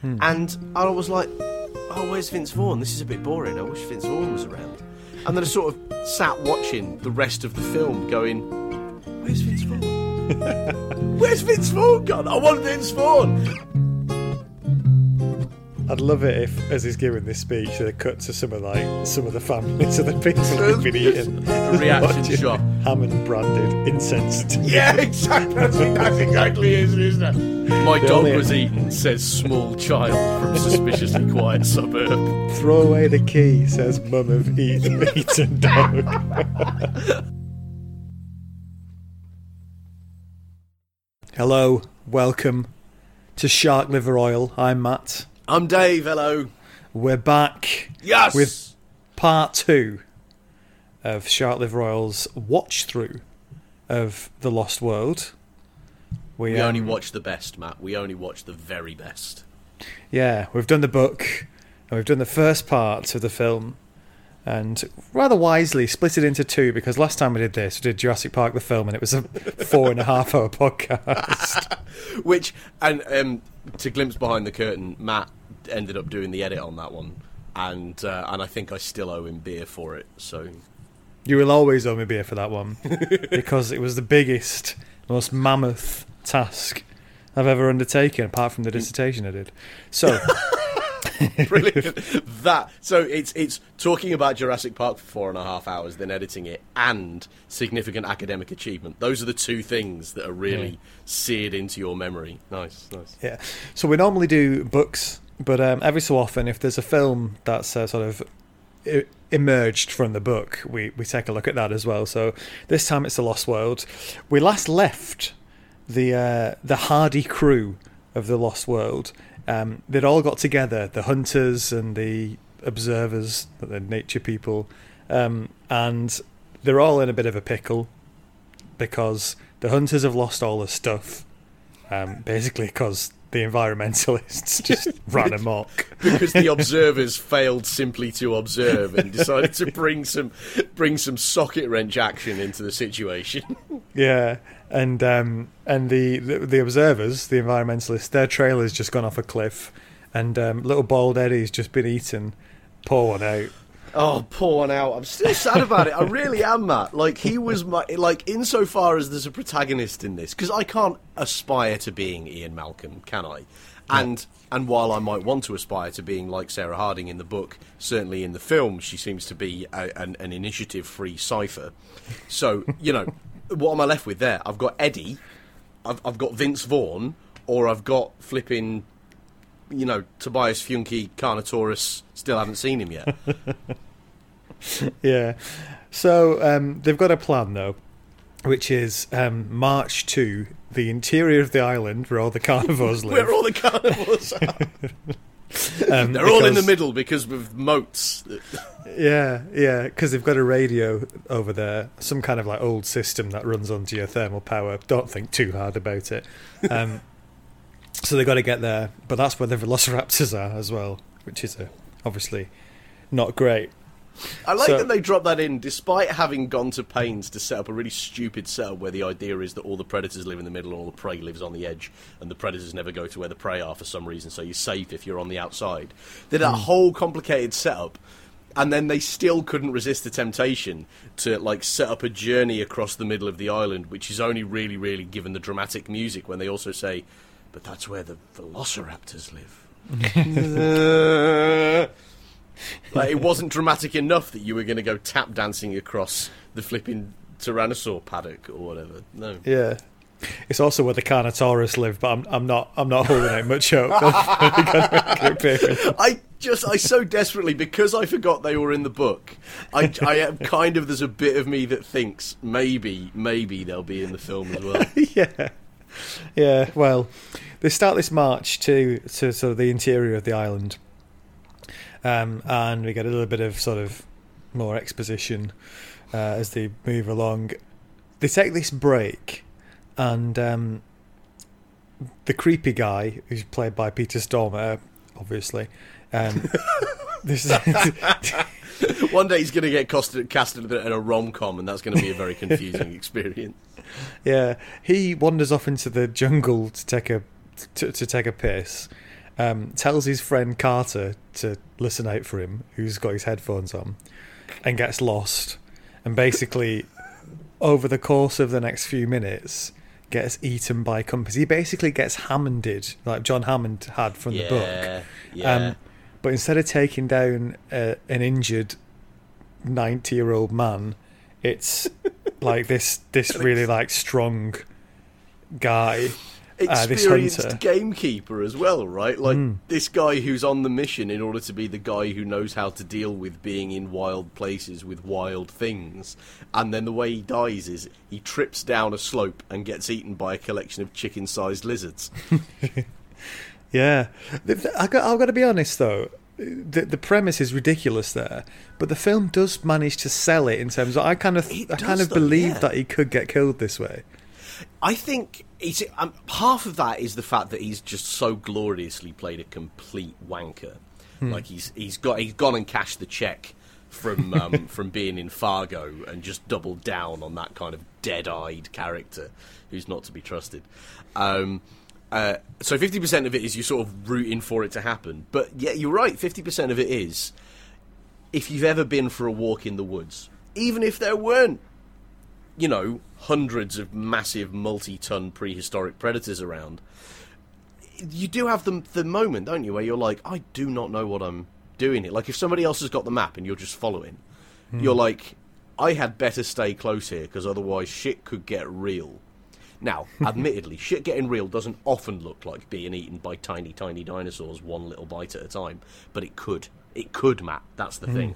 Hmm. and I was like, "Oh, where's Vince Vaughn? This is a bit boring. I wish Vince Vaughn was around." And then I sort of sat watching the rest of the film, going, "Where's Vince Vaughn? where's Vince Vaughn gone? I want Vince Vaughn." I'd love it if, as he's giving this speech, they cut to some of like some of the families of the people who've been eating The reaction shot. Hammond branded incensed. Yeah, exactly. That's, that's exactly it, isn't it? My dog only- was eaten, says small child from suspiciously quiet suburb. Throw away the key, says mum of eaten, eaten dog. Hello, welcome to Shark Liver Oil. I'm Matt. I'm Dave. Hello. We're back Yes. with part two of Shark Liver Oil's watch through of The Lost World. We um, only watch the best, Matt. We only watch the very best. Yeah, we've done the book and we've done the first part of the film and rather wisely split it into two because last time we did this, we did Jurassic Park the film and it was a four and a half hour podcast. Which and um, to glimpse behind the curtain, Matt ended up doing the edit on that one, and uh, and I think I still owe him beer for it. So You will always owe me beer for that one because it was the biggest, most mammoth task I've ever undertaken apart from the dissertation I did. So, brilliant. that so it's it's talking about Jurassic Park for four and a half hours, then editing it, and significant academic achievement. Those are the two things that are really Yeah. seared into your memory. Nice, nice. yeah. So we normally do books, but um, every so often, if there's a film that's uh, sort of emerged from the book, we, we take a look at that as well. So this time it's The Lost World. We last left the uh, the hardy crew of The Lost World. Um, they'd all got together, the hunters and the observers, the nature people, um, and they're all in a bit of a pickle because the hunters have lost all their stuff, um, basically because the environmentalists just ran amok. because the observers failed simply to observe and decided to bring some bring some socket wrench action into the situation. Yeah, and um, and the, the the observers, the environmentalists, their trailer's just gone off a cliff, and um, little bald Eddie's just been eaten. Pour one out. Oh, pour one out. I'm still sad about it. I really am, Matt. Like he was my like insofar as there's a protagonist in this because I can't aspire to being Ian Malcolm, can I? And and while I might want to aspire to being like Sarah Harding in the book, certainly in the film she seems to be a, an, an initiative-free cipher. So you know, what am I left with there? I've got Eddie, I've, I've got Vince Vaughn, or I've got flipping, you know, Tobias Funke Carnotaurus. Still haven't seen him yet. Yeah. So um, they've got a plan though, which is um, march to the interior of the island where all the carnivores live. Where all the carnivores are. Um, They're all in the middle because of moats. Yeah, yeah, because they've got a radio over there, some kind of like old system that runs on geothermal power. Don't think too hard about it. Um, so they've got to get there, but that's where the velociraptors are as well, which is uh obviously not great. I like So- that they dropped that in, despite having gone to pains to set up a really stupid setup where the idea is that all the predators live in the middle and all the prey lives on the edge, and the predators never go to where the prey are for some reason, so you're safe if you're on the outside. They did that hmm. whole complicated setup, and then they still couldn't resist the temptation to like set up a journey across the middle of the island, which is only really, really given the dramatic music when they also say, "But that's where the velociraptors live." Like, it wasn't dramatic enough that you were going to go tap dancing across the flipping tyrannosaur paddock or whatever. No. Yeah. It's also where the Carnotaurus live, but I'm, I'm not I'm not holding out much hope. They're gonna make an appearance. I just, I so desperately, because I forgot they were in the book, I, I am kind of, there's a bit of me that thinks maybe, maybe they'll be in the film as well. yeah, yeah. Well, they start this march to to sort of the interior of the island, um, and we get a little bit of sort of more exposition uh, as they move along. They take this break, and um, the creepy guy, who's played by Peter Stormare, obviously. Um, this One day he's going to get casted, casted in a rom com, and that's going to be a very confusing experience. Yeah, he wanders off into the jungle to take a to, to take a piss, um, tells his friend Carter to listen out for him, who's got his headphones on, and gets lost. And basically, over the course of the next few minutes, gets eaten by compys. He basically gets Hammonded, like John Hammond had from the book. Yeah, yeah. Um, but instead of taking down uh, an injured ninety-year-old man, it's like this this really like strong guy. Uh, experienced hunter. gamekeeper as well, right? Like this guy who's on the mission in order to be the guy who knows how to deal with being in wild places with wild things. And then the way he dies is he trips down a slope and gets eaten by a collection of chicken-sized lizards. Yeah, The- the- I got, I've got to be honest though. The, the premise is ridiculous there, but the film does manage to sell it in terms of I kind of It I kind of though, believe yeah. that he could get killed this way. I think it's, um, half of that is the fact that he's just so gloriously played a complete wanker. Like he's he's got he's gone and cashed the check from um, from being in Fargo and just doubled down on that kind of dead-eyed character who's not to be trusted. Um, uh, so fifty percent of it is you sort of rooting for it to happen, but yeah, you're right. Fifty percent of it is if you've ever been for a walk in the woods, even if there weren't you know, hundreds of massive multi-ton prehistoric predators around, you do have the the moment, don't you, where you're like, I do not know what I'm doing here. Like if somebody else has got the map and you're just following, you're like, I had better stay close here because otherwise shit could get real. Now, admittedly, shit getting real doesn't often look like being eaten by tiny, tiny dinosaurs one little bite at a time, but it could. It could, Matt. That's the thing.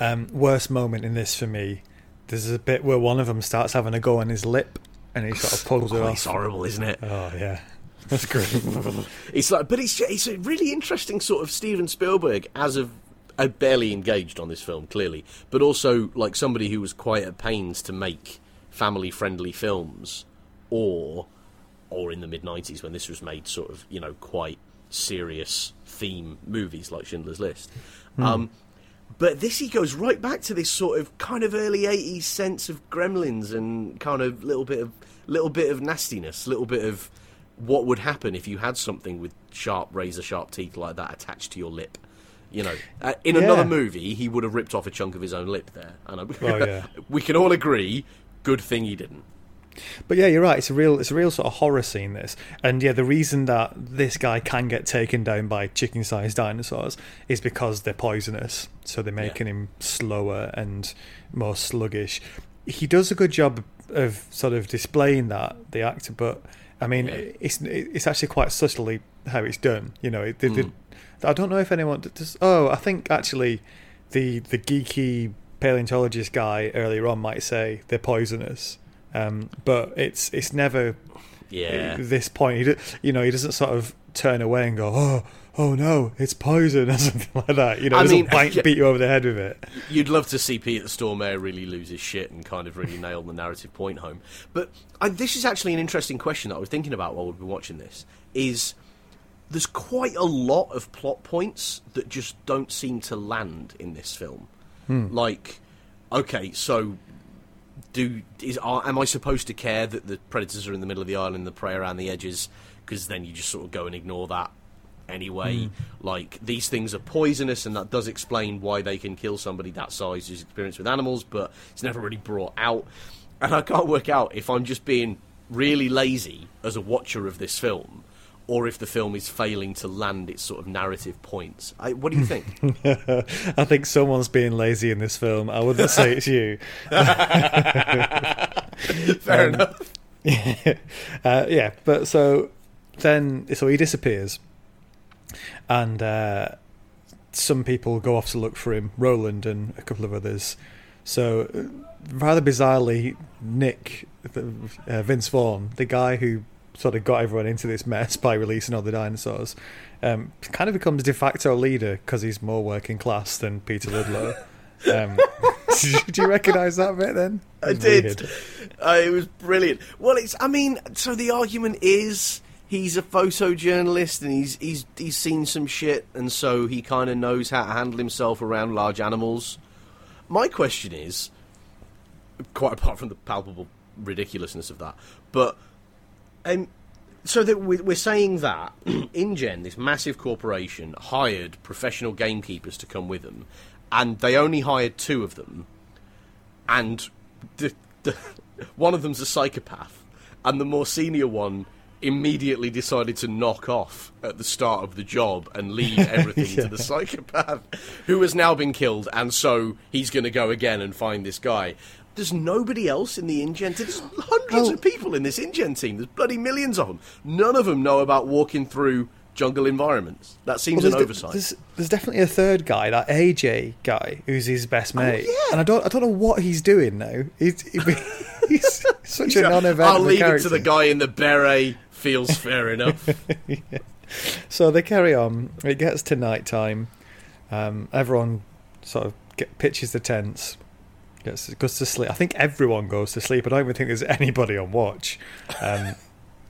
Um, worst moment in this for me. There's a bit where one of them starts having a go on his lip, and he sort of pulls it Oh, off. it's horrible, isn't it? Oh yeah, that's great. It's like, but it's it's a really interesting sort of Steven Spielberg as of uh, barely engaged on this film, clearly, but also like somebody who was quite at pains to make family-friendly films, or or in the mid '90s when this was made, sort of you know quite serious theme movies like Schindler's List. Um, but this he goes right back to this sort of kind of early '80s sense of Gremlins and kind of little bit of little bit of nastiness, little bit of what would happen if you had something with sharp, razor sharp teeth like that attached to your lip. You know, uh, in Yeah. another movie, he would have ripped off a chunk of his own lip there, and I, Oh, yeah. we can all agree, good thing he didn't. But yeah, you're right. It's a real, it's a real sort of horror scene. This, and yeah, the reason that this guy can get taken down by chicken-sized dinosaurs is because they're poisonous. So they're making him slower and more sluggish. He does a good job of sort of displaying that the actor, but I mean, Yeah. it's it's actually quite subtly how it's done. You know, it, they, they- mm. I don't know if anyone does. Oh, I think actually, the the geeky paleontologist guy earlier on might say they're poisonous. Um, but it's it's never Yeah, this point. He, you know, he doesn't sort of turn away and go, "Oh, oh no, it's poison" or something like that. You know, I he doesn't mean, bite, beat you over the head with it. You'd love to see Peter Stormare really lose his shit and kind of really nail the narrative point home. But I, this is actually an interesting question that I was thinking about while we've been watching this. Is there's quite a lot of plot points that just don't seem to land in this film. Like, okay, so do is are, am I supposed to care that the predators are in the middle of the island and the prey around the edges? Because then you just sort of go and ignore that anyway. Hmm. Like these things are poisonous, and that does explain why they can kill somebody that size who's experienced with animals, but it's never really brought out. And I can't work out if I'm just being really lazy as a watcher of this film. Or if the film is failing to land its sort of narrative points. I, what do you think? I think someone's being lazy in this film. I wouldn't say it's you. Fair enough. uh, yeah, but so then so he disappears, and uh, some people go off to look for him. Roland and a couple of others. So uh, rather bizarrely, Nick, uh, Vince Vaughn, the guy who sort of got everyone into this mess by releasing all the dinosaurs, um, kind of becomes de facto leader because he's more working class than Peter Ludlow. Um, do you recognise that bit then? I did. Uh, it was brilliant. Well, it's. I mean, so the argument is he's a photojournalist and he's he's he's seen some shit, and so he kind of knows how to handle himself around large animals. My question is, quite apart from the palpable ridiculousness of that, but um, So that we- we're saying that InGen, this massive corporation, hired professional gamekeepers to come with them, and they only hired two of them, and the, the, one of them's a psychopath, and the more senior one immediately decided to knock off at the start of the job and leave everything to the psychopath, who has now been killed, and so he's going to go again and find this guy. There's nobody else in the InGen team. There's hundreds Oh. of people in this InGen team. There's bloody millions of them. None of them know about walking through jungle environments. That seems Well, an oversight. there's, there's definitely a third guy, that AJ guy, who's his best mate, Oh, yeah. and I don't I don't know what he's doing now. He's, he's such a non-event. I'll leave it to the guy in the beret. Feels fair enough. So they carry on. It gets to night time. Um, everyone sort of get, pitches the tents, goes to sleep. I think everyone goes to sleep. I don't even think there's anybody on watch. Um,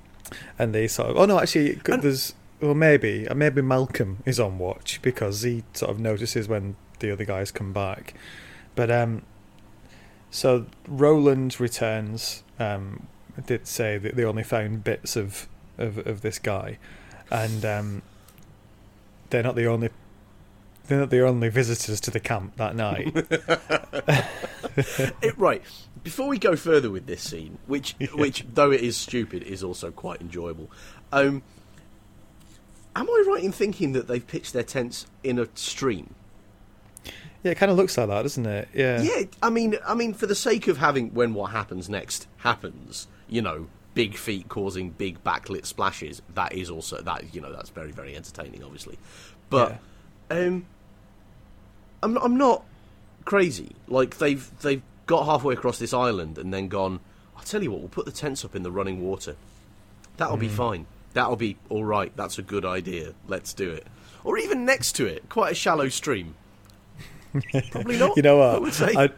and they sort of. Oh no, actually, And- there's. Well, maybe uh, maybe Malcolm is on watch because he sort of notices when the other guys come back. But um, so Roland returns. Um, did say that they only found bits of of, of this guy, and um, they're not the only they're not the only visitors to the camp that night. It- right. Before we go further with this scene, which which though it is stupid, is also quite enjoyable. Um, am I right in thinking that they've pitched their tents in a stream? yeah, it kind of looks like that, doesn't it? Yeah. Yeah, I mean, I mean, for the sake of having when what happens next happens, you know, big feet causing big backlit splashes. That is also that you know that's very very entertaining, obviously. But um, I'm I'm not crazy. Like they've they've got halfway across this island and then gone. I'll tell you what, we'll put the tents up in the running water. That'll be fine. That'll be all right. That's a good idea. Let's do it. Or even next to it, quite a shallow stream. Probably not. You know I what? would say. I'd,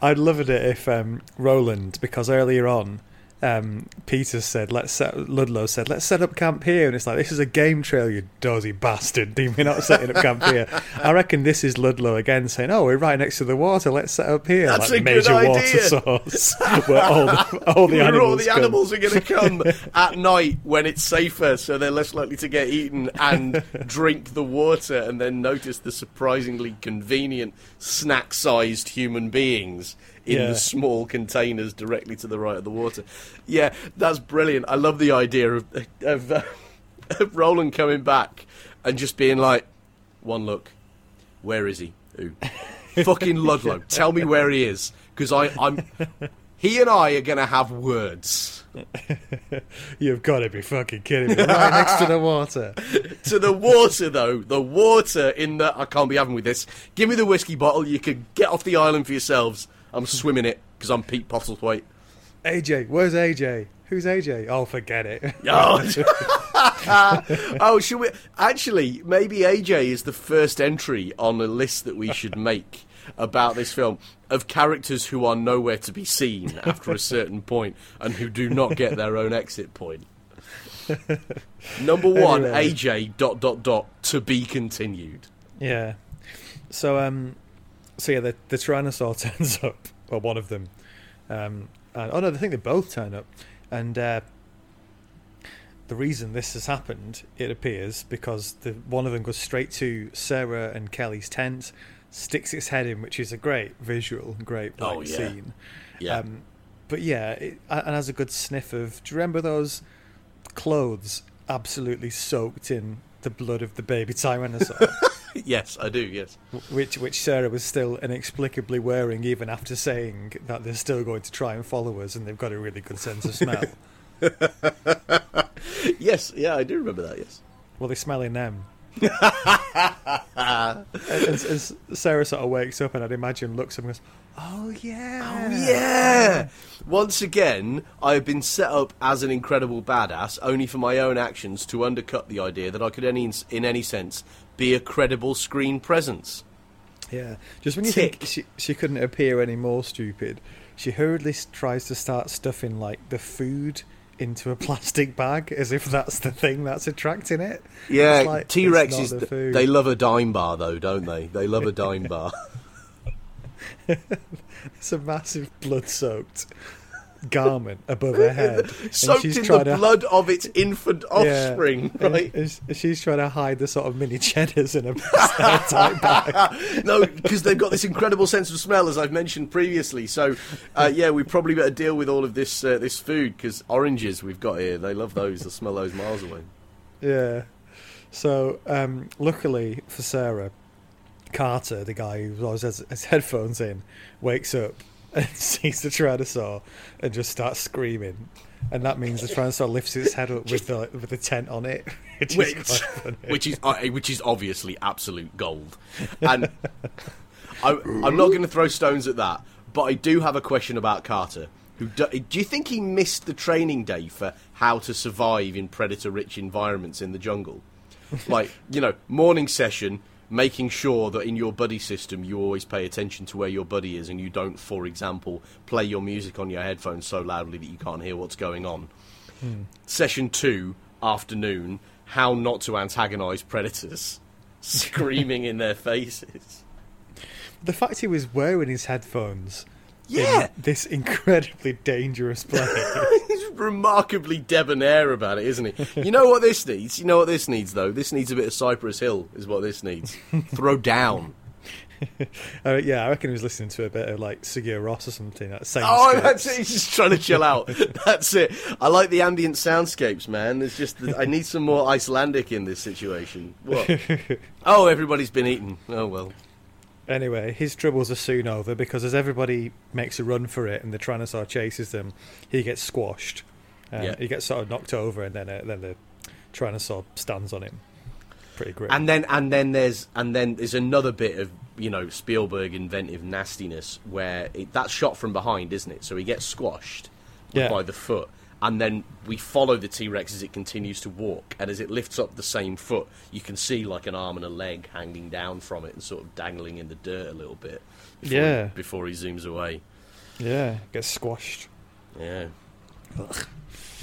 I'd love it if um, Roland, because earlier on, um, Peter said, "Let's set." Ludlow said, "Let's set up camp here," and it's like, "This is a game trail, you dozy bastard! Do we not setting up camp here?" I reckon this is Ludlow again saying, "Oh, we're right next to the water. Let's set up here." That's like a good major water idea. source where all the, all the Where animals, all the come. animals are going to come at night when it's safer, so they're less likely to get eaten and drink the water, and then notice the surprisingly convenient snack-sized human beings in Yeah. the small containers directly to the right of the water. Yeah, that's brilliant. I love the idea of of, uh, of Roland coming back and just being like, "One look, where is he? Who? Fucking Ludlow. Tell me where he is, because I I'm." He and I are going to have words. You've got to be fucking kidding me! Right next to the water. to the water, though. The water in the. I can't be having with this. Give me the whiskey bottle. You can get off the island for yourselves. I'm swimming it because I'm Pete Postlethwaite. AJ, where's AJ? Who's AJ? Oh, forget it. Oh, oh, should we? Actually, maybe AJ is the first entry on a list that we should make about this film of characters who are nowhere to be seen after a certain point and who do not get their own exit point. Number one, Anyway. AJ dot dot dot to be continued. Yeah. So um, so yeah, the the Tyrannosaur turns up, or one of them. Um, and, oh no, I think they both turn up, and uh, the reason this has happened, it appears, because the one of them goes straight to Sarah and Kelly's tent, sticks its head in, which is a great visual, great like, Oh, yeah. scene. Yeah. Um, but yeah, it, and has a good sniff of. Do you remember those clothes absolutely soaked in the blood of the baby Tyrannosaur? yes, I do. Yes. which which Sarah was still inexplicably wearing even after saying that they're still going to try and follow us and they've got a really good sense of smell. Yes. Yeah, I do remember that. Yes. well, they smell in them. And, and, and Sarah sort of wakes up and I'd imagine looks up and goes, "Oh yeah, Oh yeah! Once again, I have been set up as an incredible badass, only for my own actions to undercut the idea that I could, any in any sense, be a credible screen presence. yeah." Just when you Tick. think she she couldn't appear any more stupid, she hurriedly tries to start stuffing like the food into a plastic bag as if that's the thing that's attracting it. Yeah, like, T Rex is. the food. They love a dime bar, though, don't they? They love a dime bar. It's a massive blood soaked garment above her head, Soaked in the to blood of its infant yeah, offspring, and- right? and she's trying to hide the sort of mini cheddars in a tight bag. no, because they've got this incredible sense of smell, as I've mentioned previously. So, uh, yeah, we probably better deal with all of this uh, this food because oranges we've got here, they love those. They'll smell those miles away. Yeah. So, um, luckily for Sarah, Carter, the guy who always has his headphones in, wakes up and sees the Tyrannosaur and just starts screaming. And that means the Tyrannosaur lifts its head up with the with the tent on it, which, Which, is which is uh, which is obviously absolute gold. And I, I'm not going to throw stones at that, but I do have a question about Carter. Who do, do you think he missed the training day for how to survive in predator-rich environments in the jungle? Like you know, morning session, making sure that in your buddy system you always pay attention to where your buddy is, and you don't, for example, play your music on your headphones so loudly that you can't hear what's going on. Hmm. Session two, afternoon, how not to antagonise predators, screaming in their faces. the fact he was wearing his headphones Yeah. in this incredibly dangerous place. Remarkably debonair about it, isn't he? You know what this needs? You know what this needs, though? This needs a bit of Cypress Hill, is what this needs. Throw down. uh, yeah, I reckon he was listening to a bit of like Sigur Rós or something. That same Oh, that's it. He's just trying to chill out. That's it. I like the ambient soundscapes, man. There's just I need some more Icelandic in this situation. What? oh, everybody's been eaten. Oh well. Anyway, his troubles are soon over because as everybody makes a run for it and the Tyrannosaur chases them, he gets squashed. Um, Yeah. He gets sort of knocked over and then uh, then the Tyrannosaur stands on him. Pretty grim. And then and then there's and then there's another bit of you know Spielberg inventive nastiness where it, that's shot from behind, isn't it? So he gets squashed Yeah. by the foot, and then we follow the T Rex as it continues to walk, and as it lifts up the same foot, you can see like an arm and a leg hanging down from it and sort of dangling in the dirt a little bit. Before Yeah. He, before he zooms away. yeah, gets squashed. Yeah.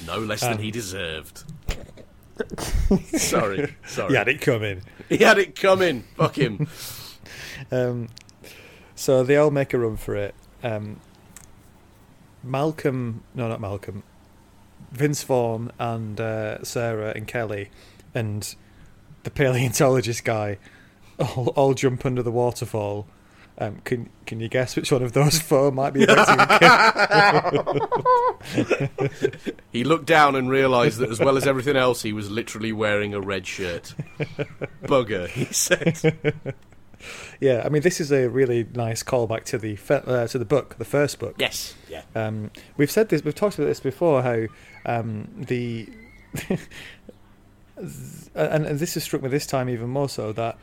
No less Um, than he deserved. sorry, sorry. He had it coming. He had it coming. Fuck him. Um, so they all make a run for it. Um, Malcolm, no, not Malcolm. Vince Vaughn and uh, Sarah and Kelly and the paleontologist guy all, all jump under the waterfall. Um, can can you guess which one of those four might be a kid? He looked down and realised that, as well as everything else, he was literally wearing a red shirt. Bugger, he said. Yeah, I mean this is a really nice callback to the uh, to the book, the first book. Yes, yeah. Um, we've said this, we've talked about this before. How um, the and, and this has struck me this time even more so that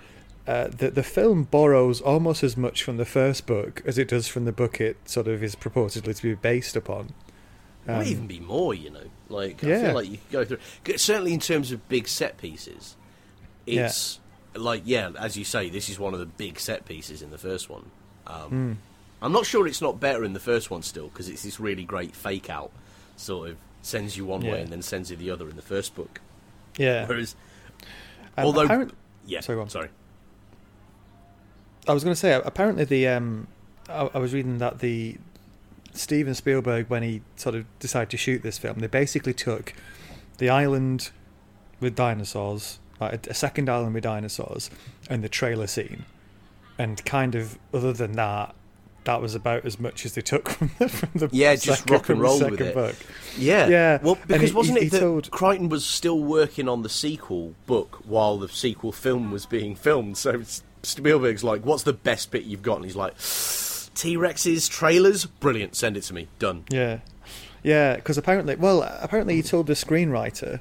uh, the the film borrows almost as much from the first book as it does from the book it sort of is purportedly to be based upon. Might Um, even be more, you know. Like I Yeah. feel like you could go through. Certainly, in terms of big set pieces, Yeah. it's like yeah, as you say, this is one of the big set pieces in the first one. Um, Hmm. I'm not sure it's not better in the first one still because it's this really great fake out, sort of sends you one Yeah. way and then sends you the other in the first book. Yeah. Whereas, Um, although yeah, Sorry, go on. sorry. I was going to say apparently the um, I, I was reading that the Steven Spielberg when he sort of decided to shoot this film, they basically took the island with dinosaurs, like a, a second island with dinosaurs, and the trailer scene, and kind of other than that, that was about as much as they took from the, from the Yeah, just second, rock and roll with it. book. Yeah, Yeah, Well, because he- wasn't he- it that told- Crichton was still working on the sequel book while the sequel film was being filmed? So Spielberg's like, "What's the best bit you've got?" And he's like, "T Rex's trailers, brilliant. Send it to me. Done." Yeah, yeah. Because apparently, well, apparently he told the screenwriter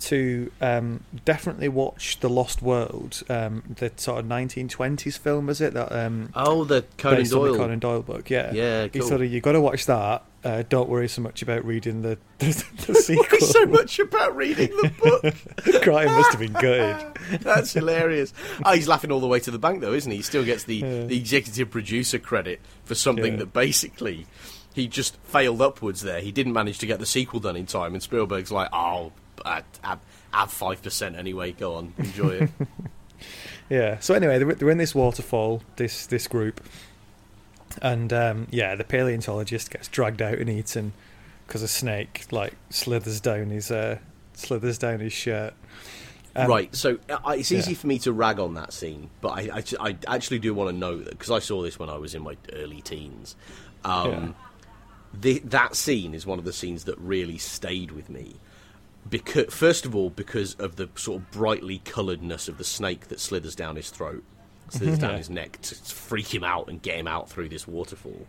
to um, definitely watch The Lost World, um, the sort of 1920s film, is it? That um, Oh, the Conan Doyle. the Conan Doyle book. Yeah, Yeah, He sort of you got to watch that. Uh, don't worry so much about reading the the, the sequel. Worry so much about reading the book. Crichton must have been gutted. That's hilarious. Oh, he's laughing all the way to the bank, though, isn't he? He still gets the, Yeah. the executive producer credit for something Yeah. that basically he just failed upwards there. He didn't manage to get the sequel done in time, and Spielberg's like, oh, have, have 5% anyway, go on, enjoy it. Yeah. So anyway, they're, they're in this waterfall, this this group, and um, yeah, the paleontologist gets dragged out and eaten. because a snake like slithers down his uh, slithers down his shirt. Um, right, so uh, it's easy yeah. for me to rag on that scene, but I, I, I actually do want to know that because I saw this when I was in my early teens. Um, the, that scene is one of the scenes that really stayed with me. Because, first of all, because of the sort of brightly colouredness of the snake that slithers down his throat, slithers down his neck to freak him out and get him out through this waterfall.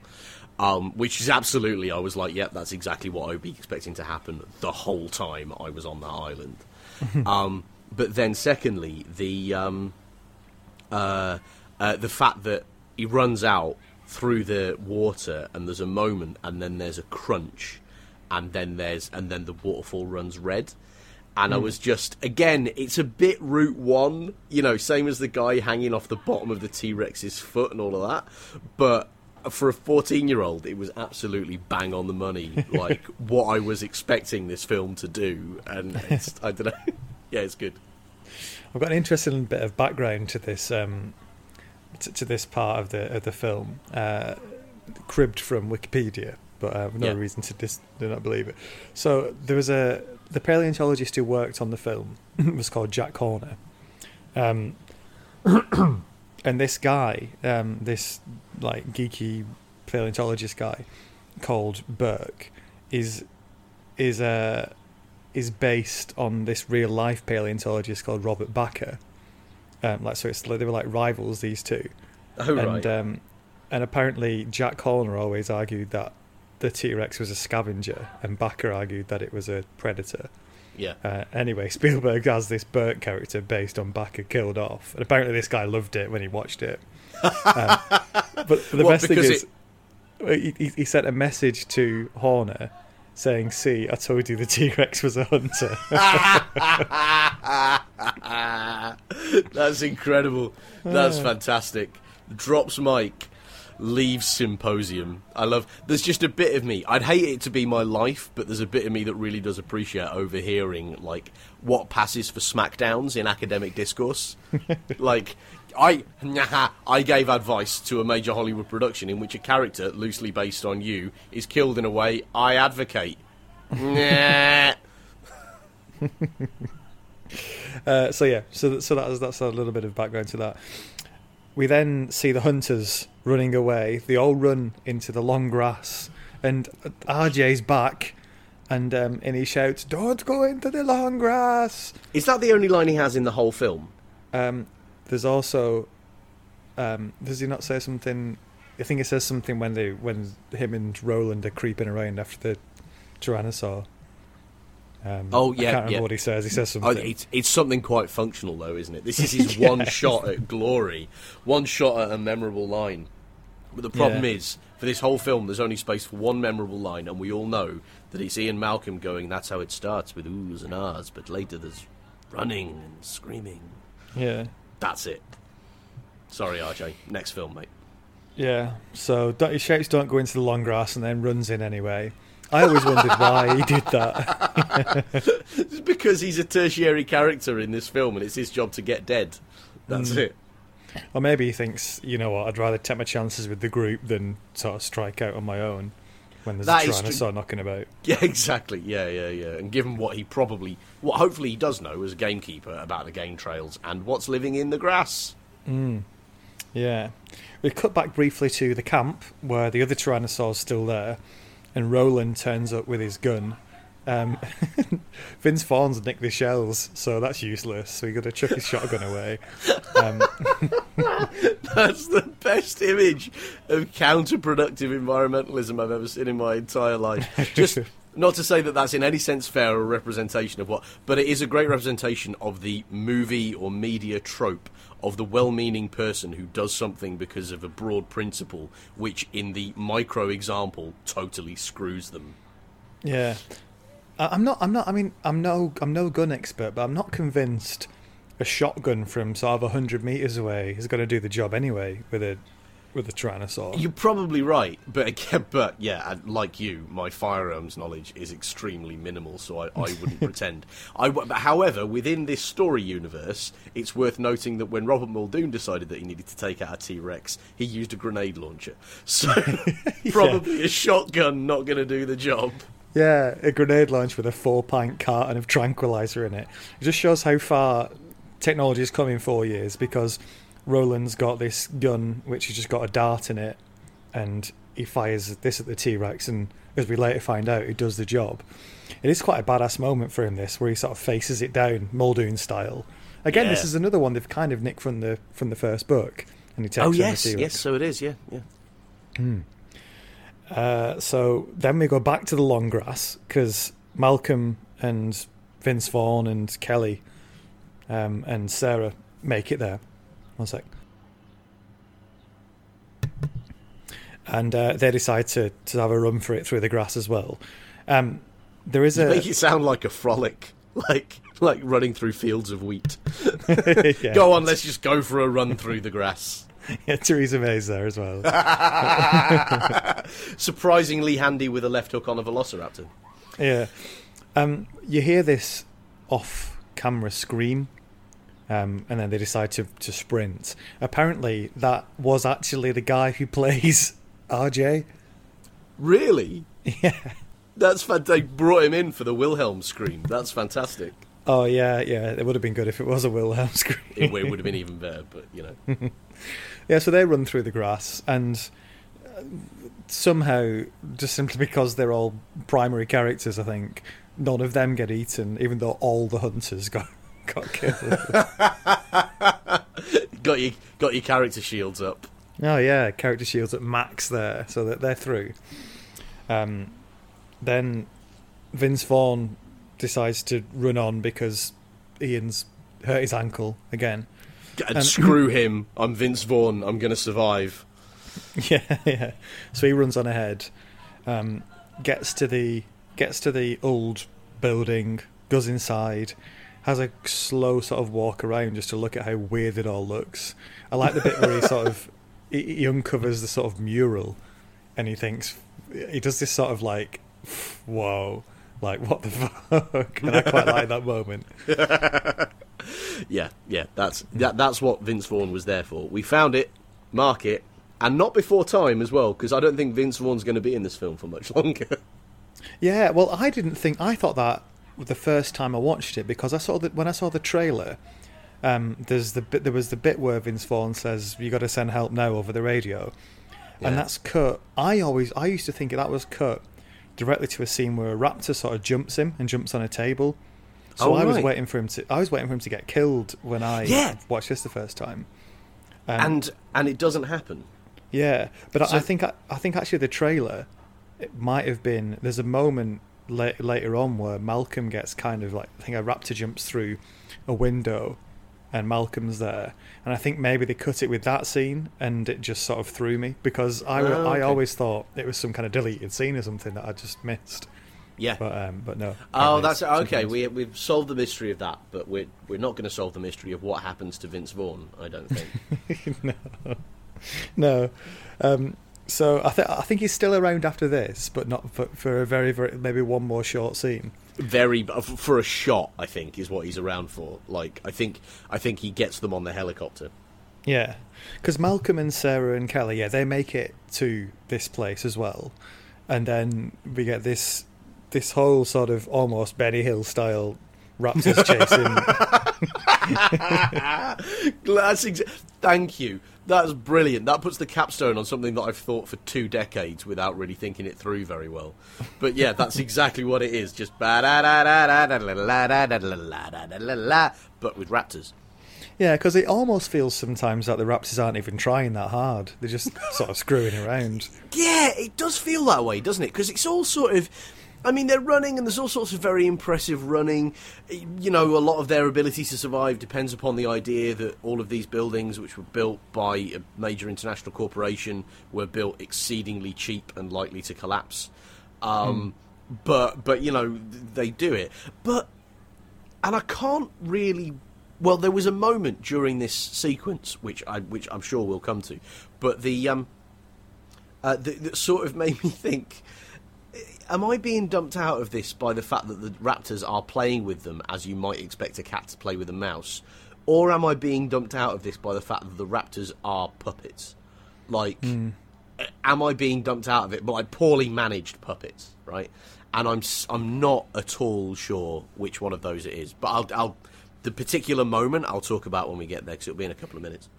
Um, which is absolutely, I was like, yep, that's exactly what I would be expecting to happen the whole time I was on that island. um, but then, secondly, the um, uh, uh, the fact that he runs out through the water and there's a moment and then there's a crunch and then there's and then the waterfall runs red and I was just again it's a bit route 1 you know same as the guy hanging off the bottom of the T-Rex's foot and all of that. But for a 14 year old it was absolutely bang on the money like what I was expecting this film to do. And it's, I don't know. Yeah it's good. I've got an interesting bit of background to this um, to, to this part of the of the film, uh, cribbed from Wikipedia, but I have no Yeah. reason to dis- do not believe it. So there was a the paleontologist who worked on the film was called Jack Horner, um, and this guy, um, this like geeky paleontologist guy called Burke, is is uh, is based on this real life paleontologist called Robert Bakker. Um, like so, it's like, they were like rivals these two, oh right and um, and apparently Jack Horner always argued that the T Rex was a scavenger, and Bakker argued that it was a predator. yeah Uh, anyway, Spielberg has this Burke character based on Bakker killed off, and apparently this guy loved it when he watched it. Um, but, but the What, best thing is, he, he- he sent a message to Horner saying, "See, I told you the T Rex was a hunter." That's incredible. That's fantastic. Drops mic, leaves symposium. I love. There's just a bit of me. I'd hate it to be my life, but there's a bit of me that really does appreciate overhearing like what passes for smackdowns in academic discourse. like. I I gave advice to a major Hollywood production in which a character loosely based on you is killed in a way I advocate. Nah. Uh, so yeah, so so that's a little bit of background to that. We then see the hunters running away. They all run into the long grass, and RJ's back, and um, and he shouts, "Don't go into the long grass." Is that the only line he has in the whole film? Um, there's also, um, does he not say something? I think he says something when they when him and Roland are creeping around after the Tyrannosaur. Um, Oh, I yeah, can't remember yeah. what he says. He says Oh, something. it's, it's something quite functional, though, isn't it? This is his one shot at glory, one shot at a memorable line. But the problem Yeah. is, for this whole film, there's only space for one memorable line, and we all know that it's Ian Malcolm going, that's how it starts, with oohs and ahs, but later there's running and screaming. yeah. That's it. Sorry, RJ. Next film, mate. Yeah, so don't, "Don't go into the long grass," and then runs in anyway. I always wondered why he did that. It's because he's a tertiary character in this film, and it's his job to get dead. That's Mm. it. Or maybe he thinks, you know what, I'd rather take my chances with the group than sort of strike out on my own when there's That a. Tyrannosaur knocking about. Yeah, exactly. Yeah, yeah, yeah. And given what he probably, what hopefully he does know as a gamekeeper about the game trails and what's living in the grass. Yeah. We cut back briefly to the camp where the other Tyrannosaur's still there, and Roland turns up with his gun. Um, Vince Vaughn's nicked the shells, so that's useless. So he got to chuck his shotgun away. Um, That's the best image of counterproductive environmentalism I've ever seen in my entire life. Just not to say that that's in any sense fair or representation of what, but it is a great representation of the movie or media trope of the well-meaning person who does something because of a broad principle, which in the micro example totally screws them. Yeah, I'm not. I'm not. I mean, I'm no. I'm no gun expert, but I'm not convinced a shotgun from sort of hundred meters away is going to do the job anyway with a with a tyrannosaur. You're probably right, but again, but yeah, like you, my firearms knowledge is extremely minimal, so I, I wouldn't pretend. I, however, within this story universe, it's worth noting that when Robert Muldoon decided that he needed to take out a T Rex, he used a grenade launcher. So probably a shotgun not going to do the job. Yeah, a grenade launcher with a four pint carton of tranquilizer in it. It just shows how far technology has come in four years because Roland's got this gun which has just got a dart in it and he fires this at the T Rex and as we later find out it does the job. It is quite a badass moment for him this where he sort of faces it down Muldoon style. Again, this is another one they've kind of nicked from the from the first book. And he takes Oh yes, yes. So it is. Yeah, yeah. Uh, so then we go back to the long grass because Malcolm and Vince Vaughn and Kelly um, and Sarah make it there. One sec. And uh, they decide to, to have a run for it through the grass as well. Um, there is You a make it sound like a frolic, like like running through fields of wheat. Yeah. Go on, let's just go for a run through the grass. yeah, Theresa May's there as well. Surprisingly handy with a left hook on a velociraptor. Yeah. Um, you hear this off camera scream, um, and then they decide to, to sprint. Apparently, that was actually the guy who plays RJ. Really? Yeah. That's fan- they brought him in for the Wilhelm scream. That's fantastic. Oh, yeah, yeah. It would have been good if it was a Wilhelm scream. It, would have been even better, but you know. Yeah, so they run through the grass, and uh, somehow, just simply because they're all primary characters, I think, none of them get eaten, even though all the hunters got, got killed. got your got your character shields up. Oh yeah, character shields at max there, so that they're through. Um, then Vince Vaughn decides to run on because Ian's hurt his ankle again. And screw him. I'm Vince Vaughn. I'm gonna survive. Yeah, yeah. So he runs on ahead, um, gets to the gets to the old building, goes inside, has a slow sort of walk around just to look at how weird it all looks. I like the bit where he sort of he, he uncovers the sort of mural, and he thinks he does this sort of like, whoa, like what the fuck, and I quite like that moment. Yeah, yeah. That's that, that's what Vince Vaughn was there for. We found it, mark it, and not before time as well, because I don't think Vince Vaughn's going to be in this film for much longer. Yeah, well, I didn't think I thought that the first time I watched it because I saw that when I saw the trailer. Um, there's the bit there was the bit where Vince Vaughn says you got to send help now over the radio, Yeah. and that's cut. I always I used to think that was cut directly to a scene where a raptor sort of jumps him and jumps on a table. So Oh, I was waiting for him to I was waiting for him to get killed when I Yeah. watched this the first time. Um, and and it doesn't happen. yeah, but I- I think I, I think actually the trailer it might have been. There's a moment la- later on where Malcolm gets kind of like I think a raptor jumps through a window, and Malcolm's there, and I think maybe they cut it with that scene, and it just sort of threw me because I Oh, I always thought it was some kind of deleted scene or something that I just missed, Yeah. but um, but no. Oh, that's okay. We we've solved the mystery of that, but we're we're not going to solve the mystery of what happens to Vince Vaughn. I don't think. no, no. Um, so I think I think he's still around after this, but not for, for a very very maybe one more short scene. Very for a shot, I think is what he's around for. Like I think I think he gets them on the helicopter. Yeah, because Malcolm and Sarah and Kelly, yeah, they make it to this place as well, and then we get this this whole sort of almost Benny Hill style raptors chasing. That's exa- thank you. That's brilliant. That puts the capstone on something that I've thought for two decades without really thinking it through very well. But yeah, that's exactly what it is. Just ba da da da da da da da da da da da da da da but with raptors. yeah, because it almost feels sometimes that the raptors aren't even trying that hard; they're just sort of screwing around. Yeah, it does feel that way, doesn't it? Because it's all sort of. I mean, they're running, and there's all sorts of very impressive running. You know, a lot of their ability to survive depends upon the idea that all of these buildings, which were built by a major international corporation, were built exceedingly cheap and likely to collapse. Um, But, but you know, they do it. But, and I can't really. Well, there was a moment during this sequence, which I, which I'm sure we'll come to, but the um, uh, that, that sort of made me think am I being dumped out of this by the fact that the raptors are playing with them as you might expect a cat to play with a mouse or am I being dumped out of this by the fact that the raptors are puppets like hmm. am I being dumped out of it by like poorly managed puppets right and I'm I'm not at all sure which one of those it is. But I'll, I'll the particular moment I'll talk about when we get there because it'll be in a couple of minutes.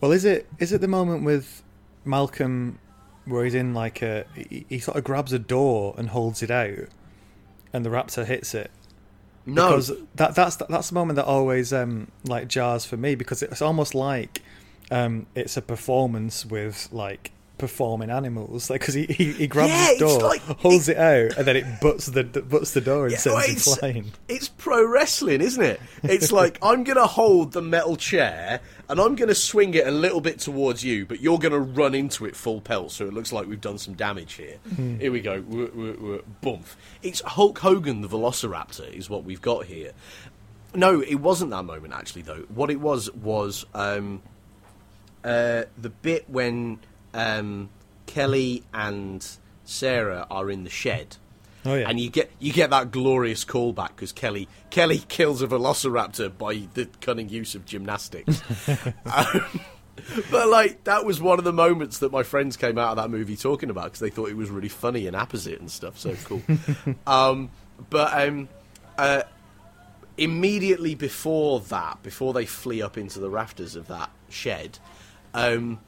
Well, is it is it the moment with Malcolm where he's in like a he, he sort of grabs a door and holds it out, and the raptor hits it? No, because that that's that's the moment that always um like jars for me because it's almost like um it's a performance with like performing animals like because he, he he grabs Yeah, his door like- holds it out and then it butts the butts the door and Yeah, sends well, it it's- flying It's pro wrestling, isn't it? It's like I'm to hold the metal chair and I'm to swing it a little bit towards you, but you're to run into it full pelt, so it looks like we've done some damage here. Here we go. Boomf. It's Hulk Hogan, the Velociraptor, is what we've got here. No, it wasn't that moment actually, though. What it was was um, uh, the bit when um, Kelly and Sarah are in the shed. Oh, yeah. And you get you get that glorious callback because Kelly Kelly kills a velociraptor by the cunning use of gymnastics. um, but like that was one of the moments that my friends came out of that movie talking about because they thought it was really funny and apposite and stuff. So cool. um, but um, uh, immediately before that, before they flee up into the rafters of that shed, um,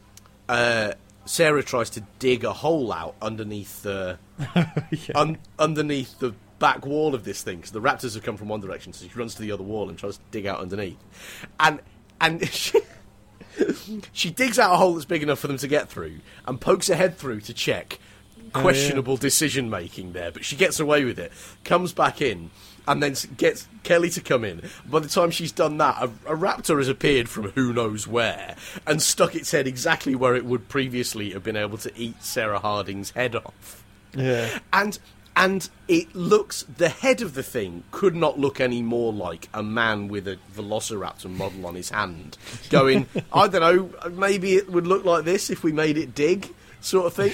uh, Sarah tries to dig a hole out underneath the un- underneath the back wall of this thing because the raptors have come from one direction, so she runs to the other wall and tries to dig out underneath, and and she, she digs out a hole that's big enough for them to get through and pokes her head through to check oh, questionable decision making there, but she gets away with it. Comes back in and then gets Kelly to come in. By the time she's done that, a, a raptor has appeared from who knows where and stuck its head exactly where it would previously have been able to eat Sarah Harding's head off. yeah And and it looks the head of the thing could not look any more like a man with a velociraptor model on his hand going i don't know maybe it would look like this if we made it dig sort of thing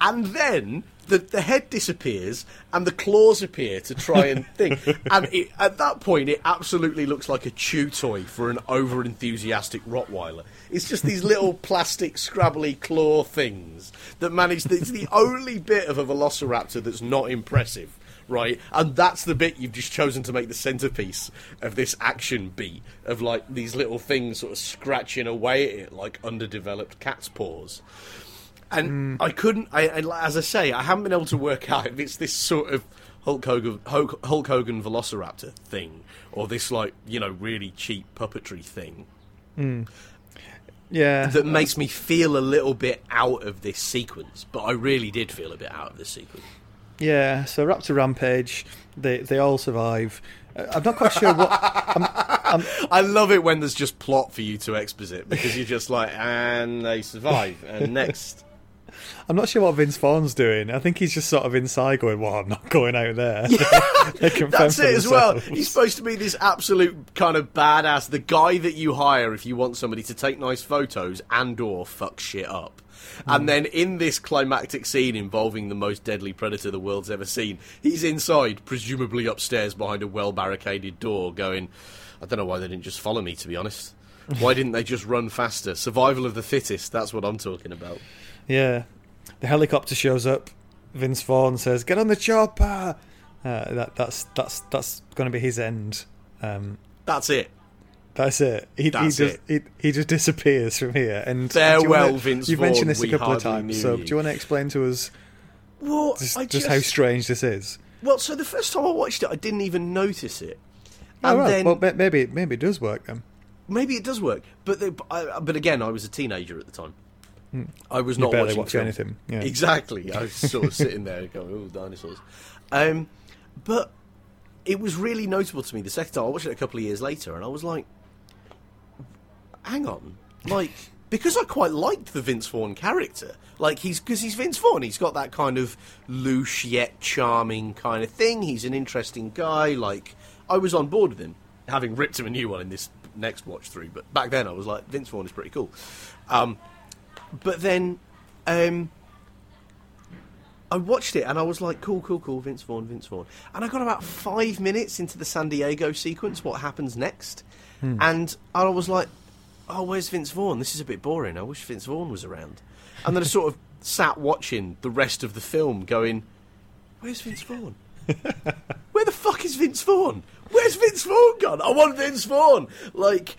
and then the, the head disappears and the claws appear to try and think. And it, at that point it absolutely looks like a chew toy for an over enthusiastic rottweiler. It's just these little plastic scrabbly claw things that manage it's the only bit of a velociraptor that's not impressive right? And that's the bit you've just chosen to make the centerpiece of this action beat of like these little things sort of scratching away at it like underdeveloped cat's paws and I couldn't. I, I, as I say, I haven't been able to work out if it's this sort of Hulk Hogan, Hulk, Hulk Hogan Velociraptor thing, or this like you know really cheap puppetry thing yeah that makes me feel a little bit out of this sequence. But I really did feel a bit out of this sequence. yeah so raptor rampage they they all survive Uh, i'm not quite sure what I love it when there's just plot for you to exposit because you're just like, and they survive, and next. I'm not sure what Vince Vaughn's doing. I think he's just sort of inside going, "Well, I'm not going out there." Fend That's it as well. He's supposed to be this absolute kind of badass, the guy that you hire if you want somebody to take nice photos and or fuck shit up. And hmm. then in this climactic scene involving the most deadly predator the world's ever seen, he's inside, presumably upstairs behind a well barricaded door, going, I don't know why they didn't just follow me, to be honest. Why didn't they just run faster? Survival of the fittest, that's what I'm talking about. Yeah, the helicopter shows up. Vince Vaughn says, "Get on the chopper." Uh, that that's that's that's going to be his end. Um, That's it. that's it. He, That's he just it. he, he just disappears from here. And Farewell, wanna- Vince You've Vaughn, mentioned this a couple of times. So you. do you want to explain to us Well, just, I just how strange this is? Well, so the first time I watched it, I didn't even notice it. Oh, And right. then well, maybe maybe it does work then. maybe it does work, but the, I, but again, I was a teenager at the time. I was not barely watching watching anything, yeah. Exactly, I was sort of sitting there going, "Oh, dinosaurs." Um, but it was really notable to me the second time I watched it a couple of years later, and I was like, "Hang on, like." Because I quite liked the Vince Vaughn character, like he's because he's Vince Vaughn, he's got that kind of loose yet charming kind of thing. He's an interesting guy. Like I was on board with him, having ripped him a new one in this next watch through. But back then, I was like, Vince Vaughn is pretty cool. Um, but then um, I watched it and I was like, cool, cool, cool, Vince Vaughn, Vince Vaughn. And I got about five minutes into the San Diego sequence, what happens next? And I was like, oh, where's Vince Vaughn? This is a bit boring. I wish Vince Vaughn was around. And then I sort of sat watching the rest of the film going, Where's Vince Vaughn? Where the fuck is Vince Vaughn? Where's Vince Vaughn gone? I want Vince Vaughn. Like,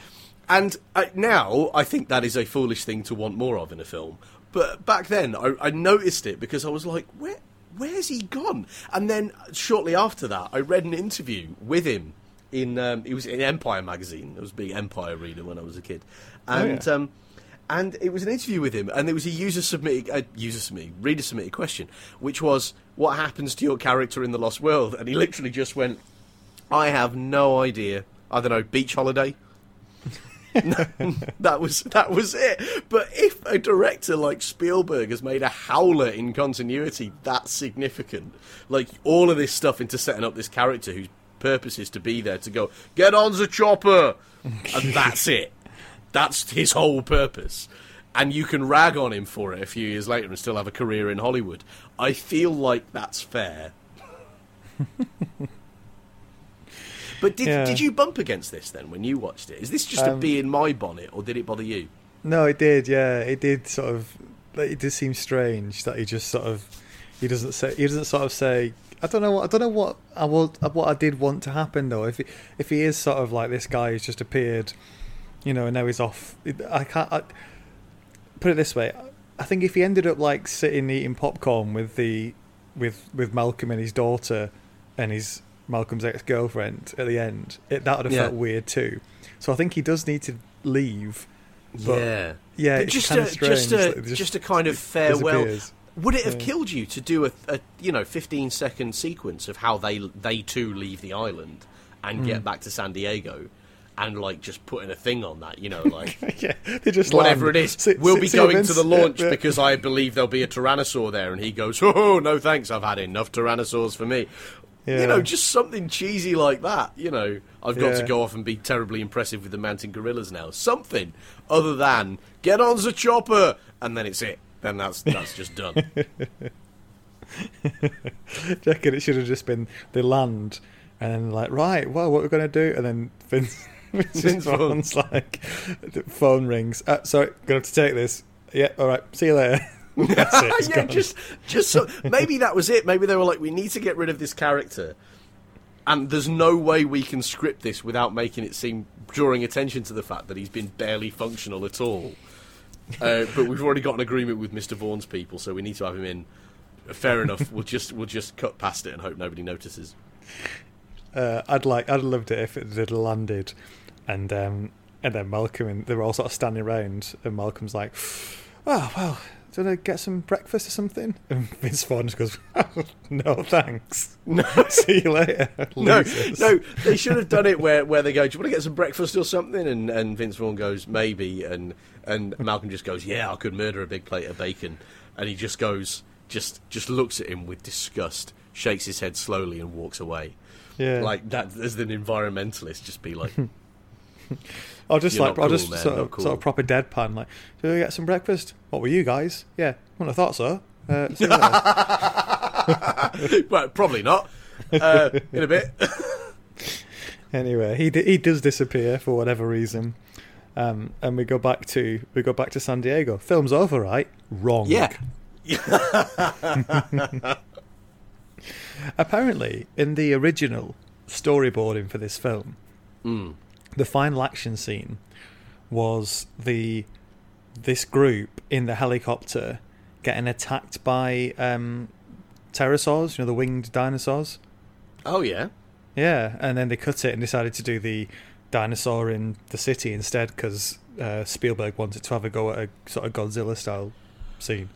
and uh, now I think that is a foolish thing to want more of in a film. But back then, I, I noticed it because I was like, where, where's he gone? And then shortly after that, I read an interview with him in. Um, it was in Empire magazine. I was a big Empire reader when I was a kid, and. yeah. um, and it was an interview with him, and it was a user submitted, a user submitted, reader submitted question, which was, "What happens to your character in the Lost World?" And he literally just went, "I have no idea. I don't know, beach holiday." No, that was that was it. But if a director like Spielberg has made a howler in continuity that significant, like all of this stuff into setting up this character whose purpose is to be there to go get on the chopper, and that's it. That's his whole purpose. And you can rag on him for it a few years later and still have a career in Hollywood. I feel like that's fair. but did, Yeah. did you bump against this then when you watched it? Is this just a Um, bee in my bonnet or did it bother you? No, it did. Yeah, it did. Sort of. like, It did seem strange that he just sort of. He doesn't say. He doesn't sort of say. I don't know. What, I don't know what I want. What I did want to happen though. If he, if he is sort of like this guy who's just appeared, you know, and now he's off. I can't. I, put it this way. I think if he ended up like sitting eating popcorn with the, with with Malcolm and his daughter, and his Malcolm's ex girlfriend at the end, it, that would have Yeah. felt weird too. So I think he does need to leave. But- yeah. Yeah, But just kind a, strange. just a that it just, a kind of farewell. disappears. Would it have Yeah. killed you to do a, a you know 15 second sequence of how they they too leave the island and Hmm. get back to San Diego, and like just putting a thing on that, you know, like yeah, they just whatever land. it is, See- we'll see- be see going to the launch yeah, yeah. because I believe there'll be a tyrannosaur there, and he goes, oh no thanks, I've had enough tyrannosaurs for me. You know, just something cheesy like that. You know, I've got to go off and be terribly impressive with the mountain gorillas now. Something other than get on the chopper, and then it's it. Then that's that's just done. Do reckon it should have just been they land and then like right, well, what we're gonna do, and then Vince, Vince. Vaughn's like the phone rings. Uh, sorry, gonna have to take this. Yeah, all right. See you later. That's it. yeah, gone. just just so, maybe that was it. Maybe they were like, we need to get rid of this character, and there's no way we can script this without making it seem drawing attention to the fact that he's been barely functional at all. Uh, but we've already got an agreement with Mr. Vaughn's people, so we need to have him in. Fair enough. We'll just we'll just cut past it and hope nobody notices. Uh, I'd like, I'd loved it if it had landed, and um, and then Malcolm and they were all sort of standing around, and Malcolm's like, "Oh well, do you want to get some breakfast or something?" And Vince Vaughn just goes, oh, "No, thanks. No, See you later." no, losers." no. They should have done it where, where they go, "Do you want to get some breakfast or something?" And and Vince Vaughn goes, "Maybe," and and Malcolm just goes, "Yeah, I could murder a big plate of bacon," and he just goes, just just looks at him with disgust, shakes his head slowly, and walks away. Yeah. Like that, as an environmentalist, just be like, I'll just You're like, I'll cool, just man, sort of, cool. sort of proper deadpan, like, "Do we get some breakfast?" What were you guys? Yeah, wouldn't have thought so. Uh, see you later. well, probably not. Uh, in a bit. anyway, he d- he does disappear for whatever reason, um, and we go back to we go back to San Diego. Film's over, right? Wrong. yeah. Apparently, in the original storyboarding for this film, Mm. The final action scene was the this group in the helicopter getting attacked by um, pterosaurs, you know, the winged dinosaurs. Oh yeah. Yeah, and then they cut it and decided to do the dinosaur in the city instead because uh, Spielberg wanted to have a go at a sort of Godzilla style scene.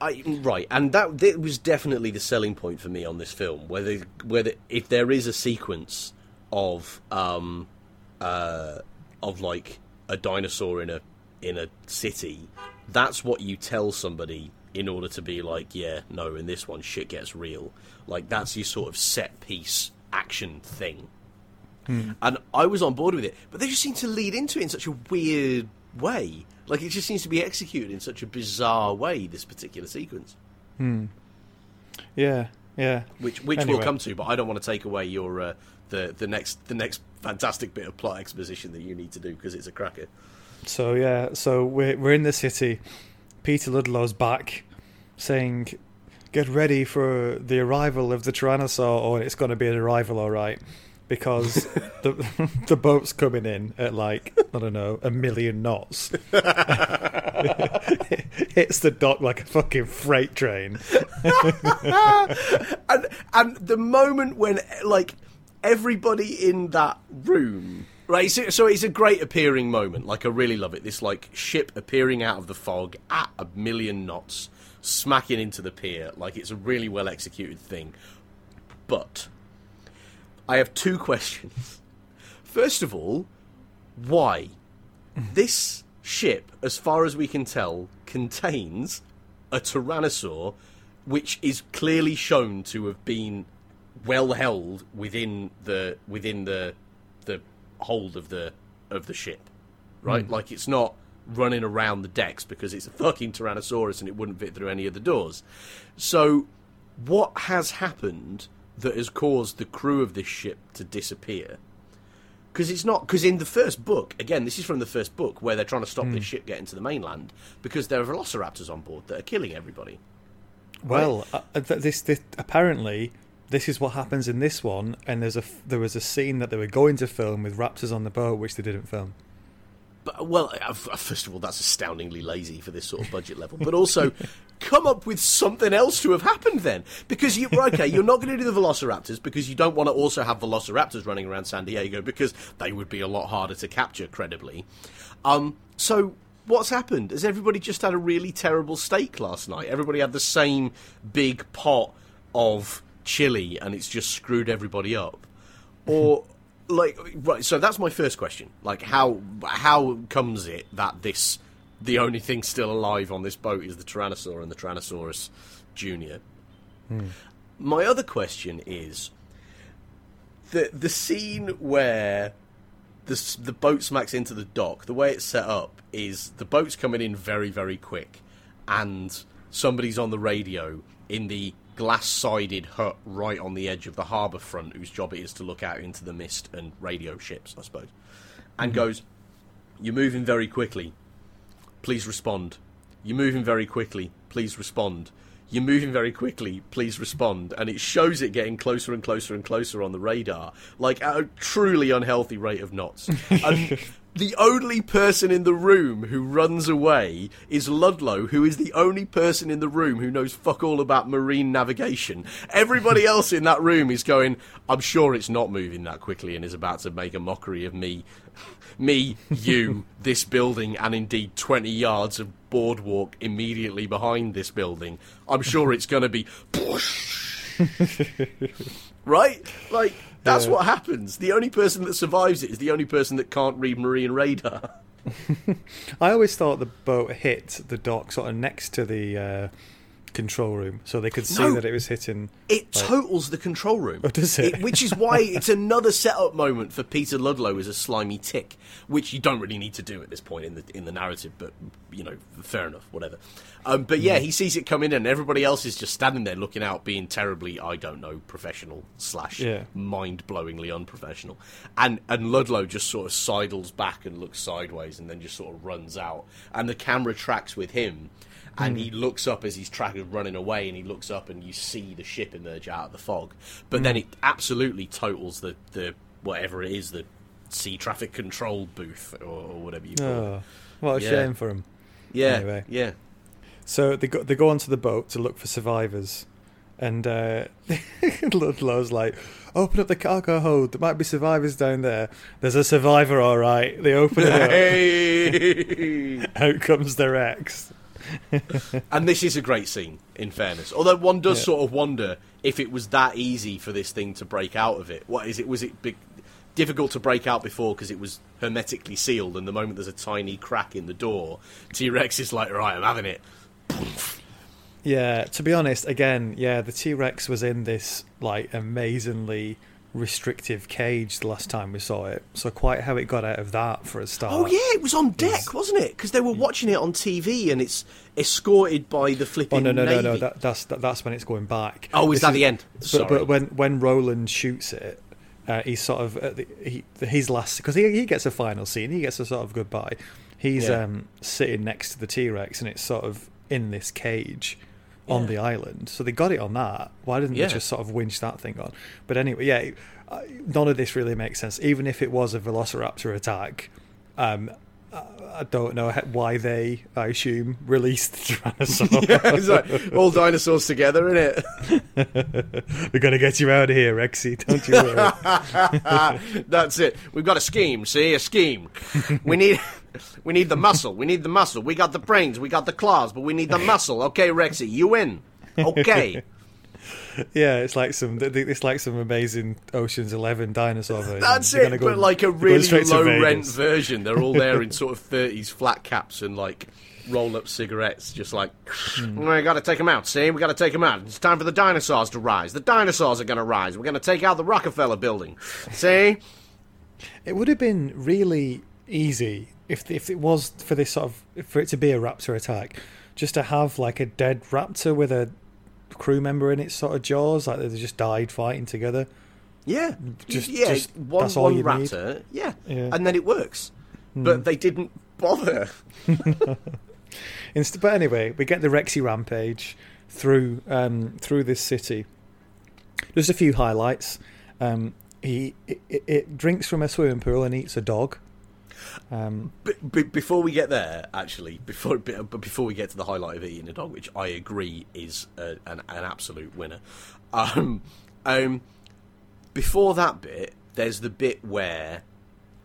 I, right, and that, that was definitely the selling point for me on this film. Whether whether if there is a sequence of um uh of like a dinosaur in a in a city, that's what you tell somebody in order to be like, yeah, no, in this one shit gets real. Like that's your sort of set piece action thing. And I was on board with it, but they just seem to lead into it in such a weird way. Like it just seems to be executed in such a bizarre way. This particular sequence, Hmm. Yeah, yeah. which which Anyway. we'll come to, but I don't want to take away your uh, the the next the next fantastic bit of plot exposition that you need to do because it's a cracker. So yeah, so we're we're in the city. Peter Ludlow's back, saying, get ready for the arrival of the Tyrannosaur, or it's going to be an arrival, all right. Because the the boat's coming in at like I don't know a million knots, hits the dock like a fucking freight train. and and the moment when like everybody in that room right so, so it's a great appearing moment. Like i really love it. This like ship appearing out of the fog at a million knots smacking into the pier. Like it's a really well executed thing. But i have two questions. First of all why? This ship as far as we can tell contains a tyrannosaur which is clearly shown to have been well held within the within the the hold of the of the ship, right? Mm. Like it's not running around the decks because it's a fucking Tyrannosaurus and it wouldn't fit through any of the doors. So, what has happened that has caused the crew of this ship to disappear? Because it's not because in the first book, again, this is from the first book where they're trying to stop this ship getting to the mainland because there are velociraptors on board that are killing everybody. Well, uh, th- this, this apparently this is what happens in this one, and there's a there was a scene that they were going to film with raptors on the boat, which they didn't film. But, well, uh, first of all, that's astoundingly lazy for this sort of budget level. But also, come up with something else to have happened then, because you okay, you're not going to do the Velociraptors because you don't want to also have Velociraptors running around San Diego because they would be a lot harder to capture credibly. Um, so what's happened? Has everybody just had a really terrible steak last night? Everybody had the same big pot of chili, and it's just screwed everybody up, or like right so that's my first question like how how comes it that this the only thing still alive on this boat is the tyrannosaur and the tyrannosaurus junior hmm. my other question is the the scene where the the boat smacks into the dock the way it's set up is the boat's coming in very very quick and somebody's on the radio in the glass sided hut right on the edge of the harbour front whose job it is to look out into the mist and radio ships, I suppose. And hmm. goes, You're moving very quickly. Please respond. You're moving very quickly. Please respond. You're moving very quickly. Please respond. And it shows it getting closer and closer and closer on the radar, like at a truly unhealthy rate of knots. And the only person in the room who runs away is Ludlow, who is the only person in the room who knows fuck all about marine navigation. Everybody else in that room is going, I'm sure it's not moving that quickly and is about to make a mockery of me. Me, you, this building, and indeed 20 yards of boardwalk immediately behind this building. I'm sure it's going to be. right? Like, that's Yeah. what happens. The only person that survives it is the only person that can't read marine radar. I always thought the boat hit the dock sort of next to the uh, control room, so they could see No. that it was hitting. It totals the control room. Oh, does it? Which is why it's another setup moment for Peter Ludlow as a slimy tick, which you don't really need to do at this point in the in the narrative. But you know, fair enough, whatever. Um, but Mm. yeah, he sees it come in, and everybody else is just standing there looking out, being terribly, I don't know, professional slash Yeah. mind-blowingly unprofessional. And and Ludlow just sort of sidles back and looks sideways, and then just sort of runs out, and the camera tracks with him. And he looks up as he's track running away, and he looks up, and you see the ship emerge out of the fog. But then it absolutely totals the, the whatever it is, the sea traffic control booth or, or whatever you call it. Oh, what a Yeah. shame for him. Yeah, anyway. yeah. So they go they go onto the boat to look for survivors, and uh, Ludlow's like, "Open up the cargo hold. There might be survivors down there. There's a survivor, all right." They open it up. Hey! Out comes their ex. and this is a great scene, in fairness. Although one does Yeah. sort of wonder if it was that easy for this thing to break out of it. What is it? Was it big, difficult to break out before because it was hermetically sealed? And the moment there's a tiny crack in the door, T Rex is like, "Right, I'm having it." Yeah, to be honest, again, yeah, the T Rex was in this like amazingly restrictive cage the last time we saw it. So quite how it got out of that for a start. Oh yeah, it was on deck, wasn't it? Because they were watching it on TV, and it's escorted by the flipping. Oh no no no no! That, that's that, that's when it's going back. Oh, is This that the end? But, Sorry. but when when Roland shoots it, uh, he's sort of at the, he, his last because he he gets a final scene. He gets a sort of goodbye. He's Yeah. um, sitting next to the T Rex, and it's sort of in this cage, on the island. So they got it on that. Why didn't Yeah. they just sort of winch that thing on? But anyway, yeah, uh, none of this really makes sense. Even if it was a Velociraptor attack, um, I don't know why they, I assume, released the Tyrannosaur. Yeah, it's like all dinosaurs together, isn't it? We're going to get you out of here, Rexy. Don't you worry. That's it. We've got a scheme. See, a scheme. We need, we need the muscle. We need the muscle. We got the brains. We got the claws, but we need the muscle. Okay, Rexy, you win. Okay. yeah, it's like some, it's like some amazing Ocean's Eleven dinosaur version. That's it. but like a really low rent version. They're all there in sort of thirties flat caps and like roll up cigarettes, just like Hmm. we got to take them out. See, we got to take them out. It's time for the dinosaurs to rise. The dinosaurs are going to rise. We're going to take out the Rockefeller building. See. It would have been really easy if if it was for this sort of for it to be a raptor attack, just to have like a dead raptor with a crew member in its sort of jaws, like they just died fighting together. Yeah, Just- yeah, just- one, that's all one you need. raptor, yeah. Yeah. Hmm. and then it works. But they didn't bother. Inst- but anyway, we get the Rexy rampage through um, through this city. Just a few highlights. Um, he it, it drinks from a swimming pool and eats a dog. Um, before we get there, actually, before b- but before we get to the highlight of eating a dog, which I agree is a, an, an absolute winner. Um, um, before that bit, there's the bit where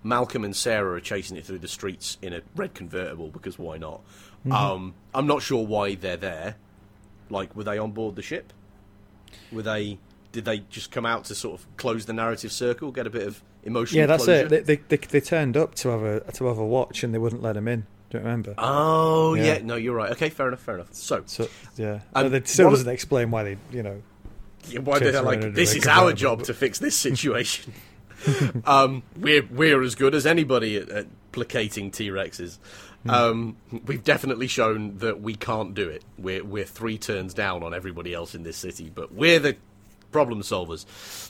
Malcolm and Sarah are chasing it through the streets in a red convertible because why not? Um, I'm not sure why they're there. Like, were they on board the ship? Were they? Did they just come out to sort of close the narrative circle, get a bit of emotional? yeah, that's closure? it. They, they, they, turned up to have a to have a watch and they wouldn't let him in. Do you remember? Oh yeah. Yeah. no, you're right. Okay, fair enough, fair enough. So, So yeah, Um, it still doesn't explain why they, you know, yeah, why they're like, this is our job to fix this situation. um, we're we're as good as anybody at, at placating T Rexes. Um, we've definitely shown that we can't do it. We're we're three turns down on everybody else in this city, but we're the problem solvers.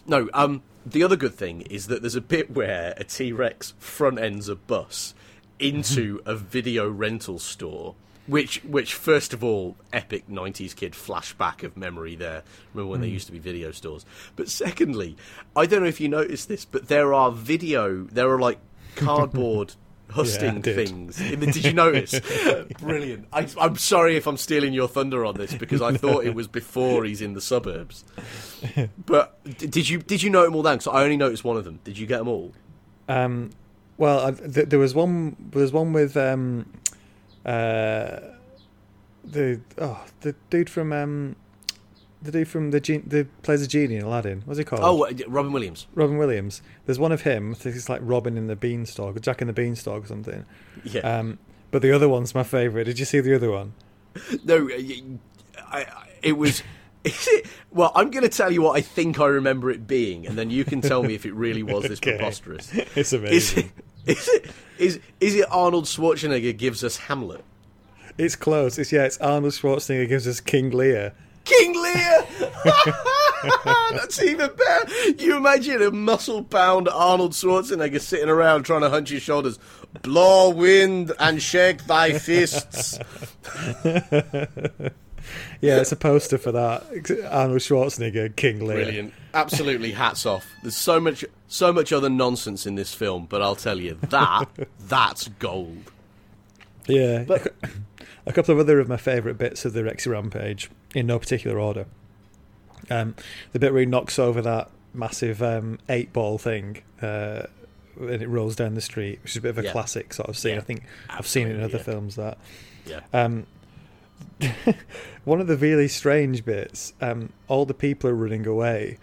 No, um, the other good thing is that there's a bit where a T Rex front ends a bus into a video rental store. Which, which, first of all, epic '90s kid flashback of memory there. Remember when there used to be video stores? But secondly, I don't know if you noticed this, but there are video, there are like cardboard husting did. things. In the, did you notice? Brilliant. I, I'm sorry if I'm stealing your thunder on this because I thought it was before he's in the suburbs. But did you did you note them all down? Because I only noticed one of them. Did you get them all? Um, well, I, th- there was one. There was one with um, uh, the oh the dude from um, the dude from the gen- the plays a genie in Aladdin. What's he called? Oh, uh, Robin Williams. Robin Williams. There's one of him. I think it's like Robin in the Beanstalk, or Jack in the Beanstalk, or something. Yeah. Um, but the other one's my favourite. Did you see the other one? No, uh, I, I, it was. Is it? Well, I'm going to tell you what I think I remember it being, and then you can tell me if it really was this Okay. preposterous. It's Is amazing. it? Is it? Is is it Arnold Schwarzenegger gives us Hamlet? It's close. It's yeah. It's Arnold Schwarzenegger gives us King Lear. King Lear. That's even better. You imagine a muscle-bound Arnold Schwarzenegger sitting around trying to hunch his shoulders, blow wind and shake thy fists. Yeah, it's a poster for that. Arnold Schwarzenegger, King Lear. Brilliant. Absolutely hats off. There's so much so much other nonsense in this film, but I'll tell you that that's gold. Yeah, But- a couple of other of my favourite bits of the Rexy Rampage, in no particular order. Um, the bit where he knocks over that massive um, eight ball thing, uh, and it rolls down the street, which is a bit of a Yeah. classic sort of scene. Yeah, I think I've seen it in other yeah. films. That Yeah. um, one of the really strange bits, um, all the people are running away,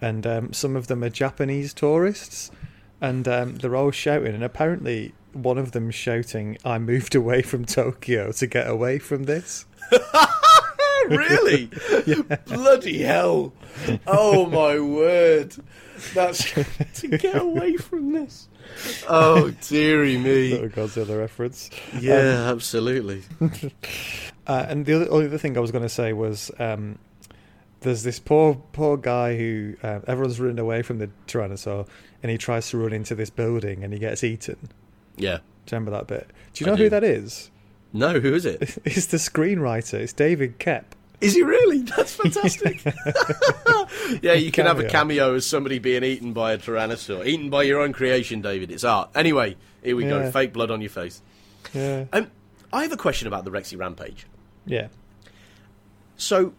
and um, some of them are Japanese tourists, and um, they're all shouting. And apparently, one of them shouting, "I moved away from Tokyo to get away from this." really? Bloody hell. Oh my word. That's to get away from this. Oh dearie me. Me. Godzilla reference. Yeah, absolutely. Uh, and the other, other thing I was going to say was um, there's this poor poor guy who uh, everyone's running away from the Tyrannosaur, and he tries to run into this building and he gets eaten. Yeah. Do you remember that bit? Do you I know do. who that is? No, who is it? It's the screenwriter. It's David Koepp. Is he really? That's fantastic. yeah, you can have a Cameo. as somebody being eaten by a tyrannosaur, eaten by your own creation, David. It's art. Anyway, here we go. Fake blood on your face. Yeah. Um, I have a question about the Rexy Rampage. Yeah. So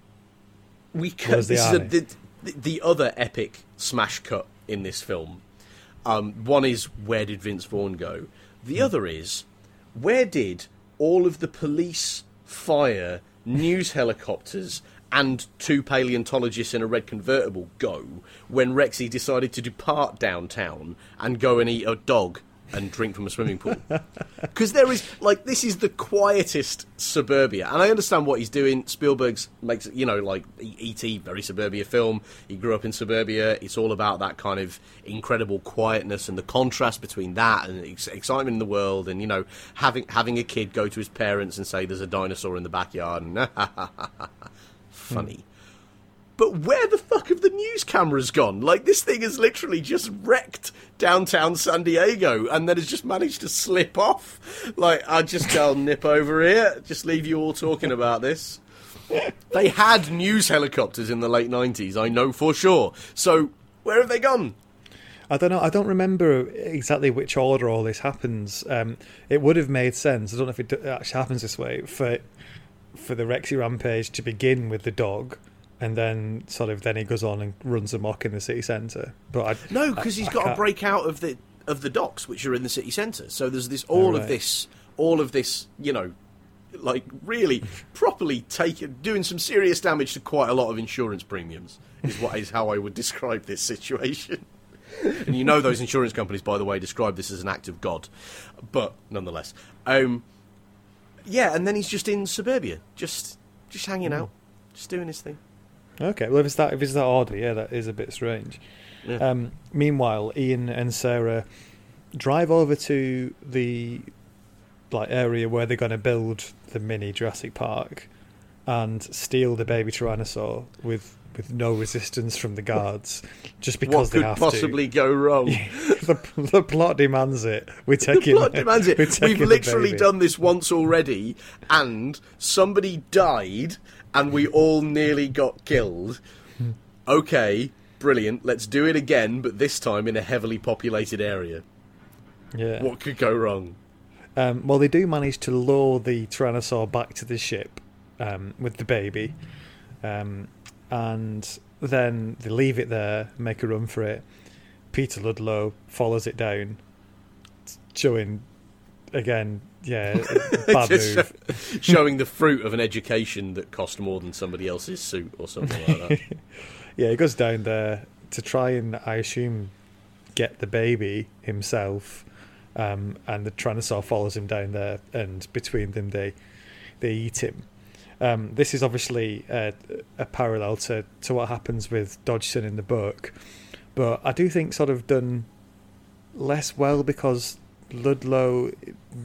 we c- Where's the this is a, the, the the other epic smash cut in this film. Um, one is where did Vince Vaughn go? Hmm. The other is where did all of the police, fire, news helicopters, and two paleontologists in a red convertible go when Rexy decided to depart downtown and go and eat a dog and drink from a swimming pool? Because there is like this is the quietest suburbia, and I understand what he's doing. Spielberg's makes you know like E.T. very suburbia film. He grew up in suburbia. It's all about that kind of incredible quietness and the contrast between that and ex- excitement in the world, and you know having having a kid go to his parents and say there's a dinosaur in the backyard, and funny. Hmm. But where the fuck have the news cameras gone? Like this thing has literally just wrecked downtown San Diego, and then has just managed to slip off. Like I just go nip over here, just leave you all talking about this. They had news helicopters in the late nineties, I know for sure. So where have they gone? I don't know. I don't remember exactly which order all this happens. Um, it would have made sense. I don't know if it actually happens this way for for the Rexy rampage to begin with the dog, and then sort of then he goes on and runs amok in the city centre. But I, No, because he's I got to break out of the of the docks, which are in the city centre. So there's this all of right. this, all of this, you know, like really properly taking doing some serious damage to quite a lot of insurance premiums. Is what is how I would describe this situation. and you know those insurance companies, by the way, describe this as an act of God, but nonetheless, um, yeah. And then he's just in suburbia, just just hanging out, just doing his thing. Okay, well if it's that if it's that order, yeah, that is a bit strange. Yeah. Um, meanwhile, Ian and Sarah drive over to the like area where they're going to build the mini Jurassic Park and steal the baby tyrannosaur with with no resistance from the guards, just because what they could have possibly go wrong? the, the plot demands it. We're taking. The plot demands it. We've literally done this once already, and somebody died, and we all nearly got killed. Okay, brilliant. Let's do it again, but this time in a heavily populated area. Yeah. What could go wrong? Um, well, they do manage to lure the Tyrannosaur back to the ship um, with the baby, um, and then they leave it there, make a run for it. Peter Ludlow follows it down, showing again, yeah, bad move. Showing the fruit of an education that cost more than somebody else's suit or something like that. Yeah, he goes down there to try and, I assume, get the baby himself, um, and the Tyrannosaur follows him down there, and between them they they eat him. Um, this is obviously uh, a parallel to, to what happens with Dodgson in the book, but I do think sort of done less well because Ludlow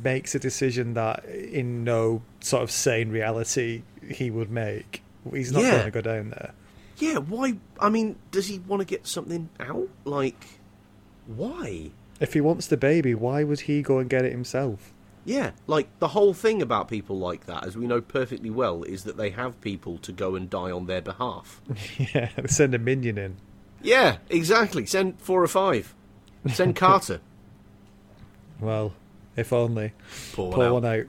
makes a decision that in no sort of sane reality he would make. He's not Yeah. going to go down there. yeah, why? I mean, does he want to get something out? Like, why? If he wants the baby, why would he go and get it himself? Yeah, like the whole thing about people like that, as we know perfectly well, is that they have people to go and die on their behalf. yeah, send a minion in. Yeah, exactly. Send four or five. Send Carter. Well, if only. Pour one Pour out. one out.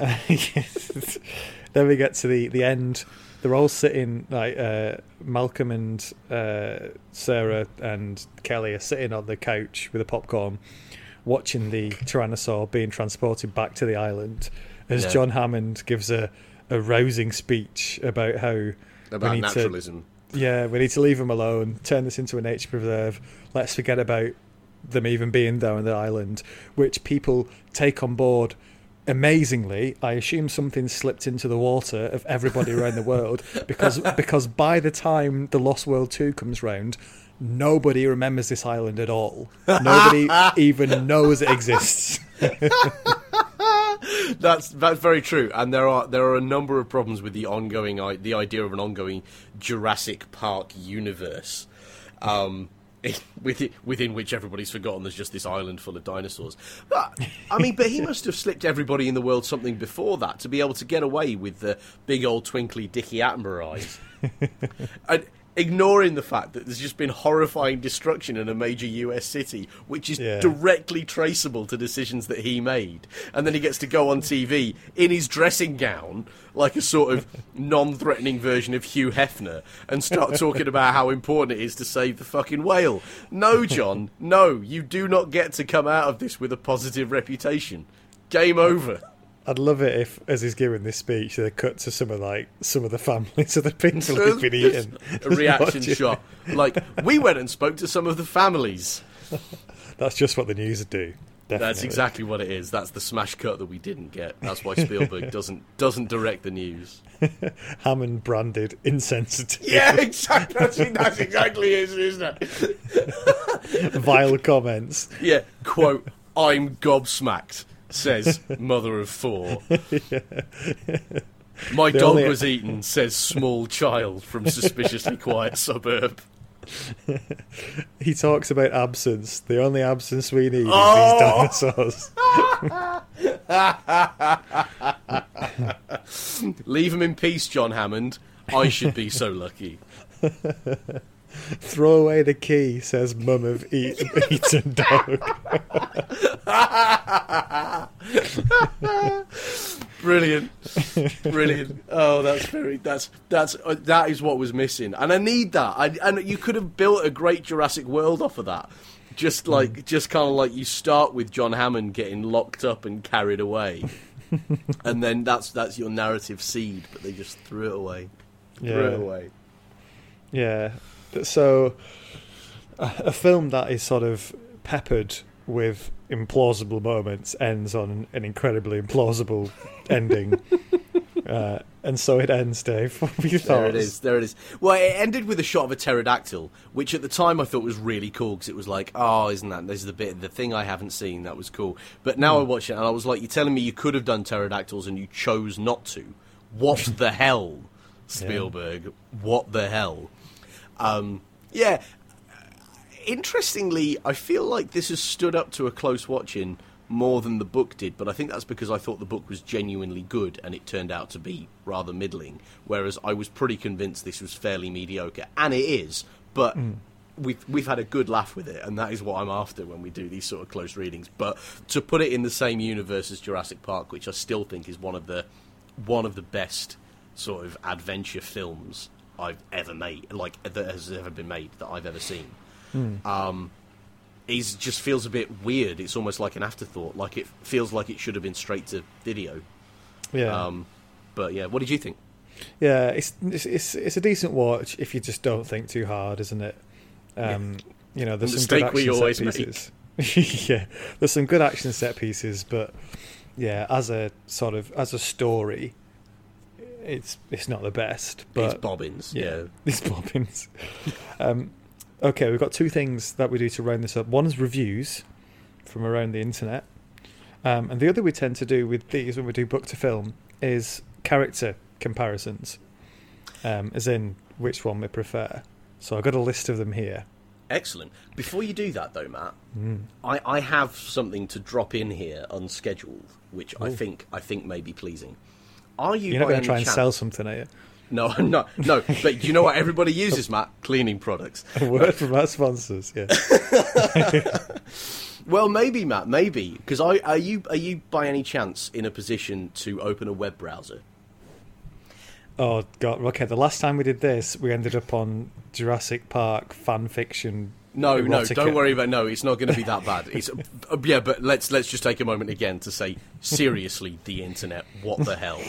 then we get to the, the end. They're all sitting, like uh, Malcolm and uh, Sarah and Kelly are sitting on the couch with a popcorn, watching the Tyrannosaur being transported back to the island. As Yeah. John Hammond gives a, a rousing speech about how About need to naturalism. Yeah, we need to leave them alone, turn this into a nature preserve. Let's forget about them even being there on the island, which people take on board amazingly. I assume something slipped into the water of everybody around the world because because by the time the Lost World 2 comes round, nobody remembers this island at all. Nobody even knows it exists. That's that's very true, and there are there are a number of problems with the ongoing the idea of an ongoing Jurassic Park universe. Um, within, within which everybody's forgotten there's just this island full of dinosaurs. But, I mean, but he must have slipped everybody in the world something before that to be able to get away with the big old twinkly Dickie Attenborough eyes. and ignoring the fact that there's just been horrifying destruction in a major US city, which is Yeah. directly traceable to decisions that he made. And then he gets to go on TV in his dressing gown, like a sort of non threatening version of Hugh Hefner, and start talking about how important it is to save the fucking whale. No, John, no, you do not get to come out of this with a positive reputation. Game over. I'd love it if, as he's giving this speech, they cut to some of like some of the families of the people who've been eating. a reaction shot. Like, we went and spoke to some of the families. That's just what the news would do. Definitely. That's exactly what it is. That's the smash cut that we didn't get. That's why Spielberg doesn't doesn't direct the news. Hammond branded insensitive. Yeah, exactly. That's, that's exactly it, isn't it? Vile comments. Yeah. Quote: "I'm gobsmacked," says mother of four. My The dog only- was eaten, says small child from suspiciously quiet suburb. He talks about absence. The only absence we need Oh! is these oh! dinosaurs. Leave him in peace, John Hammond. I should be so lucky. Throw away the key, says mum of eat, eaten dog. Brilliant, brilliant. Oh, that's very. That's that's uh, that is what was missing, and I need that. I, and you could have built a great Jurassic World off of that. Just like, just kind of like you start with John Hammond getting locked up and carried away, and then that's that's your narrative seed. But they just threw it away. Threw it away. Yeah. So, a, a film that is sort of peppered with implausible moments ends on an incredibly implausible ending. Uh, and so it ends, Dave. What were your There it thoughts? is. There it is. Well, it ended with a shot of a pterodactyl, which at the time I thought was really cool because it was like, oh, isn't that this is the bit, the thing I haven't seen that was cool. But now I watch it and I was like, you're telling me you could have done pterodactyls and you chose not to. What the hell, Spielberg? What the hell? Um, yeah. Interestingly, I feel like this has stood up to a close watching more than the book did, but I think that's because I thought the book was genuinely good and it turned out to be rather middling. Whereas I was pretty convinced this was fairly mediocre, and it is. But we've we've had a good laugh with it, and that is what I'm after when we do these sort of close readings. But to put it in the same universe as Jurassic Park, which I still think is one of the one of the best sort of adventure films I've ever made, like that has ever been made that I've ever seen. Um, is just feels a bit weird. It's almost like an afterthought. Like it feels like it should have been straight to video. Yeah. Um, but yeah, what did you think? Yeah, it's, it's it's it's a decent watch if you just don't think too hard, isn't it? Um, You know, there's A some good action always set pieces. yeah, there's some good action set pieces, but yeah, as a sort of as a story, it's it's not the best. But it's Bobbins. Yeah. these bobbins. um, okay, we've got two things that we do to round this up. One is reviews from around the internet, um, and the other we tend to do with these when we do book to film is character comparisons, um, as in which one we prefer. So I've got a list of them here. Excellent. Before you do that, though, Matt, Mm. I, I have something to drop in here unscheduled, which I think I think may be pleasing. Are you? You're not going to try and chance- sell something, are you? No, no, no. But you know what everybody uses, Matt? Cleaning products. A word from our sponsors, yeah. Well, maybe, Matt, maybe because I are you are you by any chance in a position to open a web browser? Oh god. Okay, the last time we did this, we ended up on Jurassic Park fan fiction. No, no, don't worry about. No, it's not going to be that bad. It's uh, yeah, but let's let's just take a moment again to say seriously, the internet. What the hell?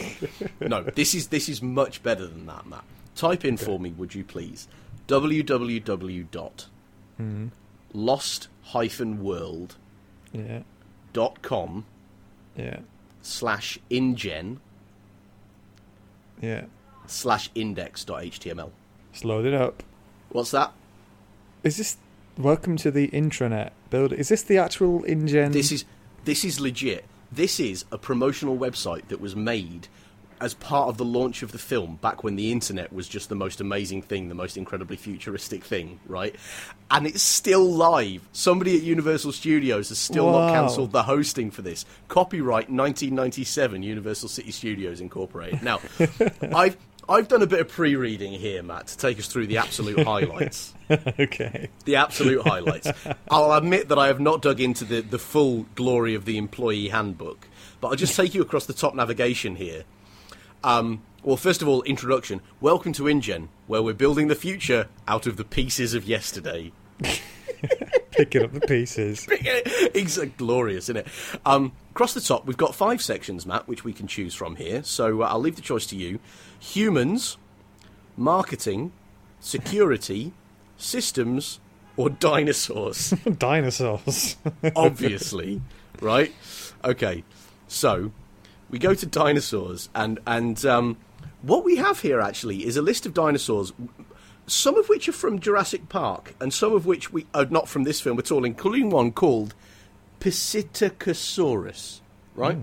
No, this is this is much better than that, Matt. Type in for me, would you please? www dot Mm-hmm. lost hyphen world Yeah, dot com yeah, slash ingen yeah. slash index dot html. Just load it up. What's that? Is this welcome to the intranet build? Is this the actual InGen? This is this is legit. This is a promotional website that was made as part of the launch of the film back when the internet was just the most amazing thing, the most incredibly futuristic thing, right? And it's still live. Somebody at Universal Studios has still Wow. not cancelled the hosting for this. Copyright 1997, Universal City Studios Incorporated. Now, I've I've done a bit of pre-reading here, Matt, to take us through the absolute highlights okay. the absolute highlights. I'll admit that I have not dug into the, the full glory of the employee handbook, but I'll just take you across the top navigation here. Um, well, first of all, introduction. Welcome to InGen, where we're building the future out of the pieces of yesterday. Picking up the pieces. it's glorious, isn't it? Um, across the top, we've got five sections, Matt, which we can choose from here. So uh, I'll leave the choice to you. Humans, marketing, security, systems, or dinosaurs. Dinosaurs. obviously, right? Okay, so we go to dinosaurs, and and um, what we have here actually is a list of dinosaurs, some of which are from Jurassic Park, and some of which we are not from this film at all, including one called Psittacosaurus, right?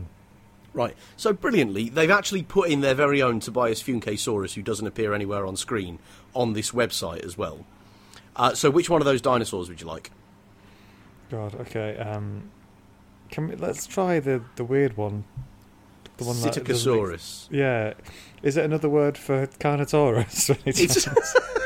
Right. So brilliantly, they've actually put in their very own Tobias Funkesaurus, who doesn't appear anywhere on screen, on this website as well. Uh, so, which one of those dinosaurs would you like? God. Okay. Um, can we, let's try the the weird one. The one that doesn't. Yeah. Is it another word for Carnotaurus?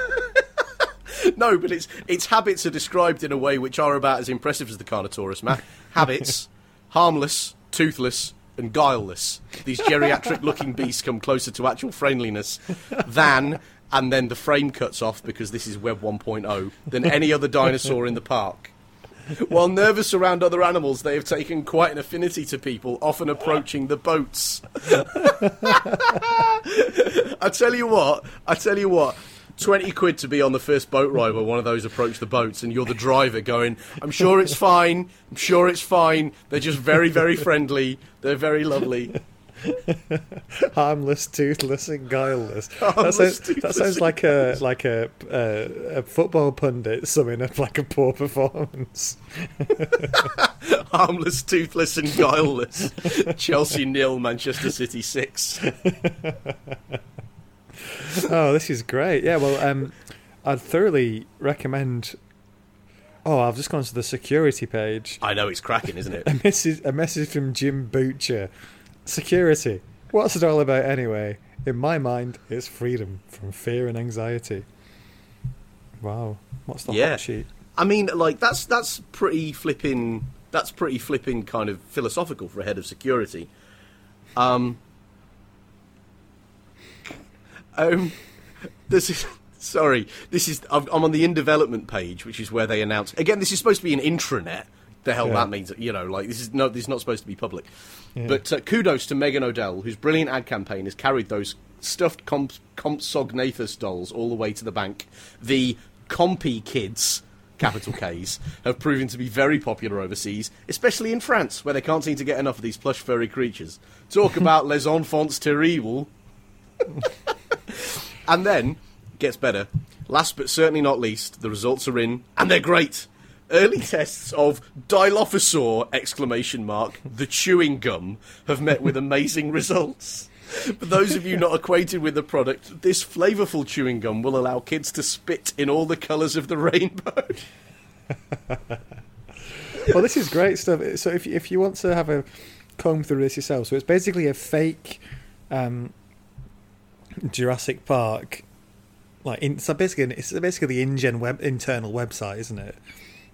No, but its its habits are described in a way which are about as impressive as the Carnotaurus. Matt habits: harmless, toothless, and guileless. These geriatric-looking beasts come closer to actual friendliness than, and then the frame cuts off because this is Web 1.0 than any other dinosaur in the park. While nervous around other animals, they have taken quite an affinity to people, often approaching the boats. I tell you what, I tell you what. 20 quid to be on the first boat ride where one of those approach the boats and you're the driver going, I'm sure it's fine, I'm sure it's fine. They're just very, very friendly. They're very lovely. harmless, toothless, and guileless. Harmless, that sounds, toothless, that sounds like a like a, a a football pundit summing up like a poor performance. Harmless, toothless, and guileless. Chelsea nil, Manchester City six. Oh, this is great. Yeah, well, um, I'd thoroughly recommend. Oh, I've just gone to the security page. I know it's cracking, isn't it? A message, a message from Jim Butcher. Security. What's it all about anyway? In my mind, it's freedom from fear and anxiety. Wow. What's the Yeah. hot sheet? I mean, like that's that's pretty flipping. That's pretty flipping kind of philosophical for a head of security. Um. Um. This is sorry. This is I'm on the in development page, which is where they announce. Again, this is supposed to be an intranet. The hell Yeah. that means, you know, like this is no, this is not supposed to be public. Yeah. But uh, kudos to Megan Odell, whose brilliant ad campaign has carried those stuffed comp- Compsognathus dolls all the way to the bank. The Compy kids, capital K's, have proven to be very popular overseas, especially in France, where they can't seem to get enough of these plush furry creatures. Talk about les enfants terribles. and then, gets better. Last but certainly not least, the results are in, and they're great. Early tests of Dilophosaur exclamation mark the chewing gum have met with amazing results. For those of you not acquainted with the product, this flavourful chewing gum will allow kids to spit in all the colours of the rainbow. well, this is great stuff. So if if you want to have a comb through this yourself, so it's basically a fake um, Jurassic Park. Like in, so basically, it's basically the InGen web internal website, isn't it?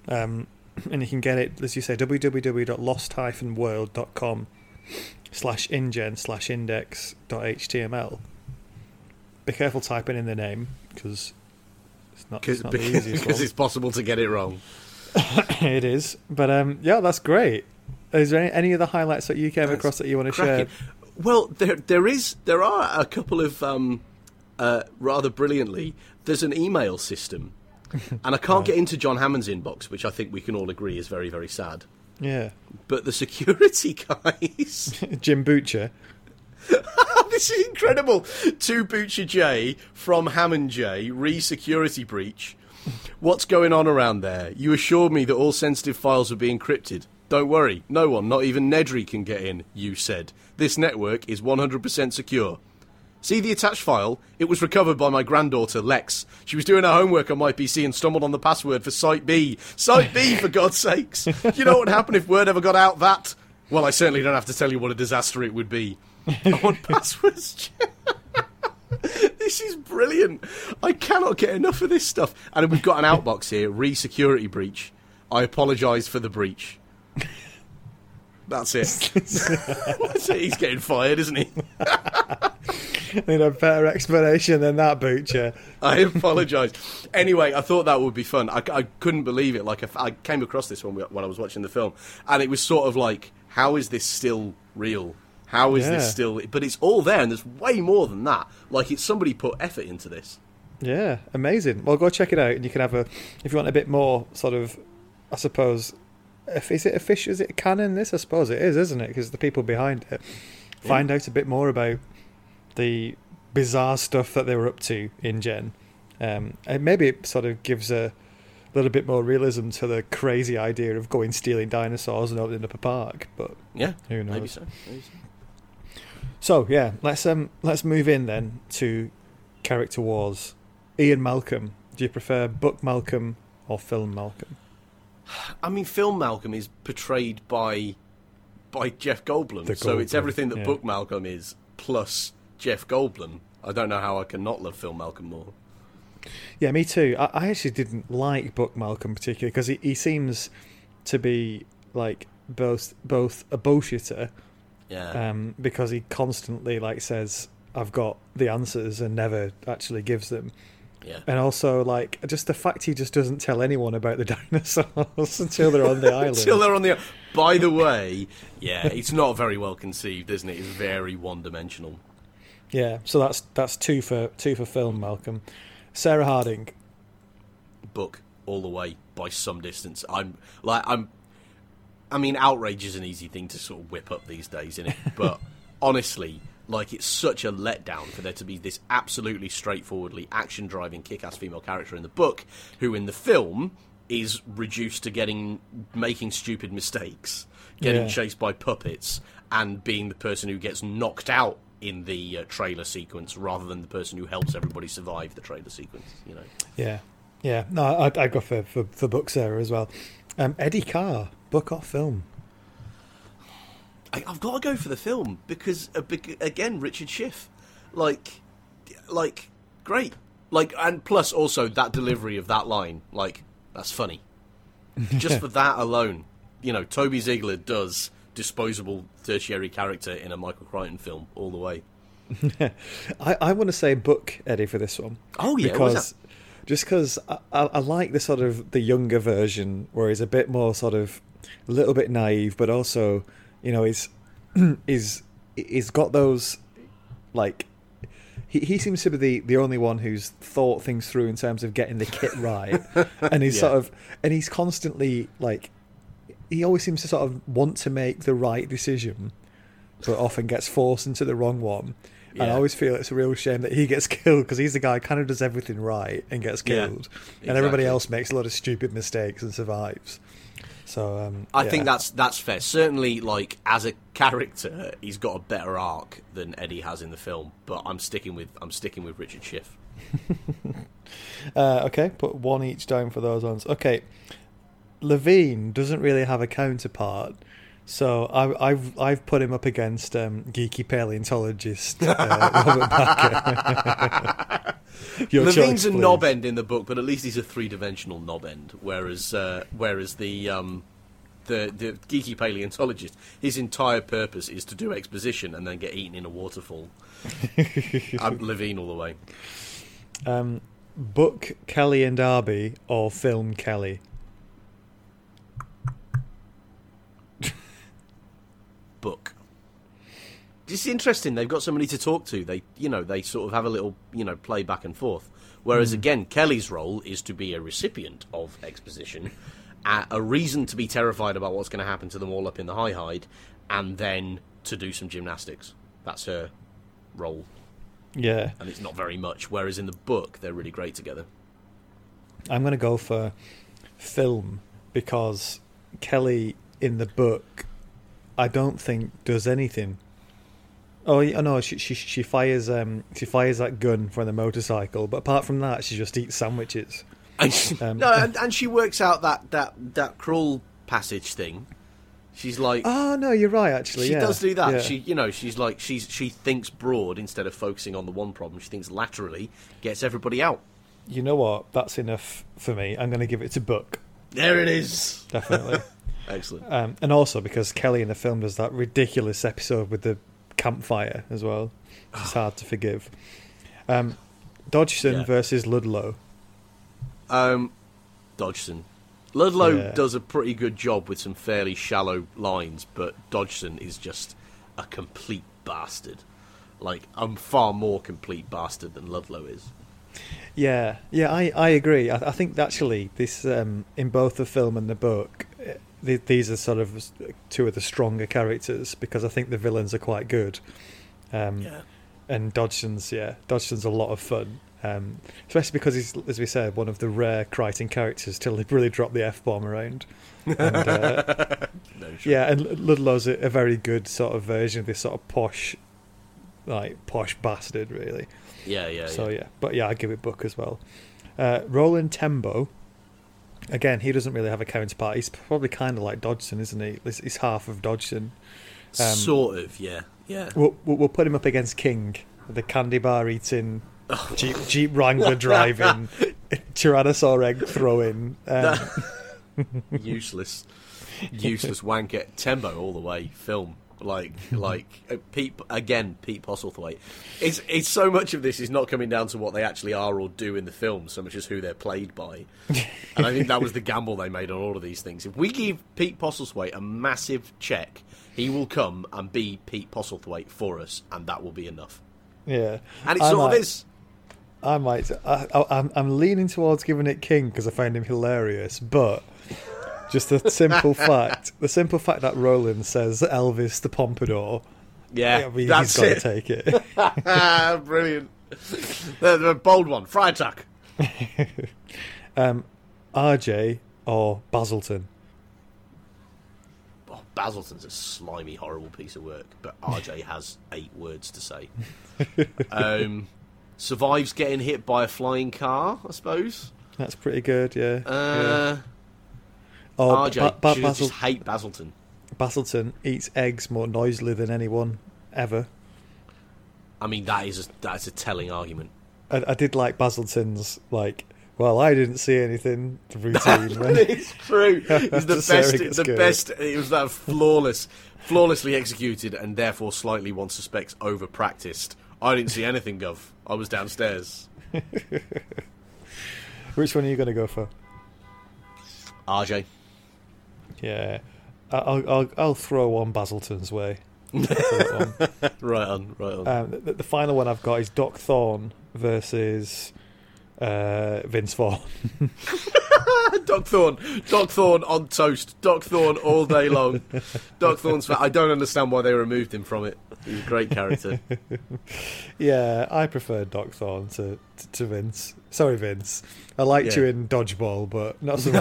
Um, and you can get it, as you say, www.lost-world.com slash InGen slash index.html. Be careful typing in the name because it's not, it's not the easiest because one. it's possible to get it wrong. it is. But um, yeah, that's great. Is there any, any other highlights that you came That's across that you want to share? Well, there there is there are a couple of um, uh, rather brilliantly. There's an email system, and I can't get into John Hammond's inbox, which I think we can all agree is very very sad. Yeah. But the security guys, Jim Butcher. this is incredible. To Butcher J from Hammond J, re security breach. What's going on around there? You assured me that all sensitive files would be encrypted. Don't worry, no one, not even Nedry, can get in, you said. This network is 100% secure. See the attached file? It was recovered by my granddaughter, Lex. She was doing her homework on my PC and stumbled on the password for Site B. Site B, for God's sakes! You know what would happen if word ever got out that? Well, I certainly don't have to tell you what a disaster it would be. I want passwords. this is brilliant. I cannot get enough of this stuff. And we've got an outbox here re security breach. I apologise for the breach. That's it. That's it. He's getting fired, isn't he? Need a better explanation than that, Butcher. I apologise. Anyway, I thought that would be fun. I, I couldn't believe it. Like I, I came across this one when I was watching the film, and it was sort of like, how is this still real? How is Yeah. this still? But it's all there, and there's way more than that. Like it's somebody put effort into this. Yeah, amazing. Well, go check it out, and you can have a if you want a bit more sort of, I suppose, is it a fish? Is it a canon? This I suppose it is, isn't it? Because the people behind it find out a bit more about the bizarre stuff that they were up to in Gen, um, and maybe it sort of gives a little bit more realism to the crazy idea of going stealing dinosaurs and opening up a park. But Yeah, who knows? maybe so. Maybe so. So yeah, let's um let's move in then to character wars. Ian Malcolm. Do you prefer book Malcolm or film Malcolm? I mean, film Malcolm is portrayed by by Jeff Goldblum, The so it's everything that yeah. Book Malcolm is plus Jeff Goldblum. I don't know how I can not love film Malcolm more. Yeah, me too. I, I actually didn't like book Malcolm particularly because he, he seems to be like both both a bullshitter Yeah, um, because he constantly like says I've got the answers and never actually gives them. Yeah. And also, like, just the fact he just doesn't tell anyone about the dinosaurs until they're on the island. Until they're on the. By the way, yeah, it's not very well conceived, isn't it? It's very one-dimensional. Yeah, so that's that's two for two for film, Malcolm. Sarah Harding. Book all the way by some distance. I'm like I'm. I mean, outrage is an easy thing to sort of whip up these days, isn't it? But honestly, like it's such a letdown for there to be this absolutely straightforwardly action-driving, kick-ass female character in the book, who in the film is reduced to getting making stupid mistakes, getting Yeah. chased by puppets, and being the person who gets knocked out in the uh, trailer sequence, rather than the person who helps everybody survive the trailer sequence. You know. Yeah, yeah. No, I I go for for, for book Sarah as well. Um, Eddie Carr, book or film? I, I've got to go for the film because uh, again, Richard Schiff, like, like great, like, and plus also that delivery of that line, like, that's funny. Just for that alone, you know, Toby Ziegler does disposable tertiary character in a Michael Crichton film all the way. I, I want to say book Eddie for this one. Oh, yeah, because just because I, I, I like the sort of the younger version where he's a bit more sort of a little bit naive, but also you know he's he's he's got those like he, he seems to be the, the only one who's thought things through in terms of getting the kit right, and he's Yeah. sort of and he's constantly like he always seems to sort of want to make the right decision, but often gets forced into the wrong one. And I always feel it's a real shame that he gets killed because he's the guy who kind of does everything right and gets Yeah, killed, and everybody else makes a lot of stupid mistakes and survives. So um, I yeah. think that's that's fair. Certainly, like as a character, he's got a better arc than Eddie has in the film. But I'm sticking with I'm sticking with Richard Schiff. Uh, okay, put one each down for those ones. Okay, Levine doesn't really have a counterpart, so I, I've I've put him up against um, geeky paleontologist uh, Robert. Your Levine's choice, a knob end in the book, but at least he's a three-dimensional knob end. Whereas, uh, whereas the um, the the geeky paleontologist, his entire purpose is to do exposition and then get eaten in a waterfall. I'm Levine all the way. Um, book Kelly and Darby or film Kelly. Book. It's interesting. They've got somebody to talk to. They, you know, they sort of have a little, you know, play back and forth. Whereas hmm. again, Kelly's role is to be a recipient of exposition, a, a reason to be terrified about what's going to happen to them all up in the high hide, and then to do some gymnastics. That's her role, Yeah, and it's not very much. Whereas in the book, they're really great together. I'm going to go for film because Kelly in the book, I don't think does anything. Oh yeah, no, she she she fires um she fires that gun from the motorcycle, but apart from that, she just eats sandwiches. And she, Um, no, and, and she works out that that that crawl passage thing. She's like, Oh no, you're right. Actually, she yeah. does do that. Yeah. She, you know, she's like, she's she thinks broad instead of focusing on the one problem. She thinks laterally, gets everybody out. You know what? That's enough for me. I'm going to give it to Book, There it is. definitely. Excellent. um, and also because Kelly in the film does that ridiculous episode with the campfire as well. It's hard to forgive. Um, Dodgson Yeah. versus Ludlow. Um, Dodgson. Ludlow Yeah. does a pretty good job with some fairly shallow lines, but Dodgson is just a complete bastard. Like, I'm far more complete bastard than Ludlow is. Yeah, yeah, I, I agree. I, I think actually this um, in both the film and the book, th- these are sort of two of the stronger characters because I think the villains are quite good. Um, Yeah. And Dodgson's, yeah, Dodgson's a lot of fun, um, especially because he's, as we said, one of the rare Crichton characters till li- really drop the f bomb around. And, uh, No, sure. yeah, and Ludlow's a, a very good sort of version of this sort of posh, like posh bastard, really. Yeah, yeah, So yeah. yeah, but yeah, I give it Book as well. Uh, Roland Tembo. Again, he doesn't really have a counterpart. He's probably kind of like Dodgson, isn't he? He's, half of Dodgson. Um, sort of, yeah. Yeah. We'll, we'll put him up against King, the candy bar eating, Jeep, Jeep Wrangler driving, Tyrannosaur egg throwing. Um, useless, useless wanker. Tembo all the way. Film like like uh, Pete again. Pete Postlethwaite. It's it's so much of this is not coming down to what they actually are or do in the film, so much as who they're played by. and I think that was the gamble they made on all of these things. If we give Pete Postlethwaite a massive check, he will come and be Pete Postlethwaite for us, and that will be enough. yeah, And it I sort might- of is. I might. I, I, I'm, I'm leaning towards giving it King because I find him hilarious, but just the simple fact, the simple fact that Roland says Elvis the Pompadour, Yeah, I mean, that's he's got to take it. Brilliant. the, the bold one, tuck. um, RJ or Baselton? Oh, Baselton's a slimy, horrible piece of work, but RJ has eight words to say. Um, survives getting hit by a flying car, I suppose. That's pretty good, yeah. yeah. Or RJ, Ba- Ba- Basil- just hate Baselton. Baselton eats eggs more noisily than anyone ever. I mean, that is a, that's a telling argument. I, I did like Baselton's like. Well, I didn't see anything routine. it's true. It's the best. The good. best. It was that flawless, flawlessly executed, and therefore slightly one suspects over practiced. I didn't see anything, Gov. I was downstairs. Which one are you going to go for? RJ. Yeah, I'll I'll, I'll throw one Baselton's way. right on. Right on. Um, the, the final one I've got is Doc Thorne versus uh, Vince Vaughn. Doc Thorne, Doc Thorne on toast. Doc Thorne all day long. Doc Thorne's. Fa- I don't understand why they removed him from it. He's a great character. yeah, I prefer Doc Thorne to, to, to Vince. Sorry, Vince. I liked Yeah. you in Dodgeball, but not so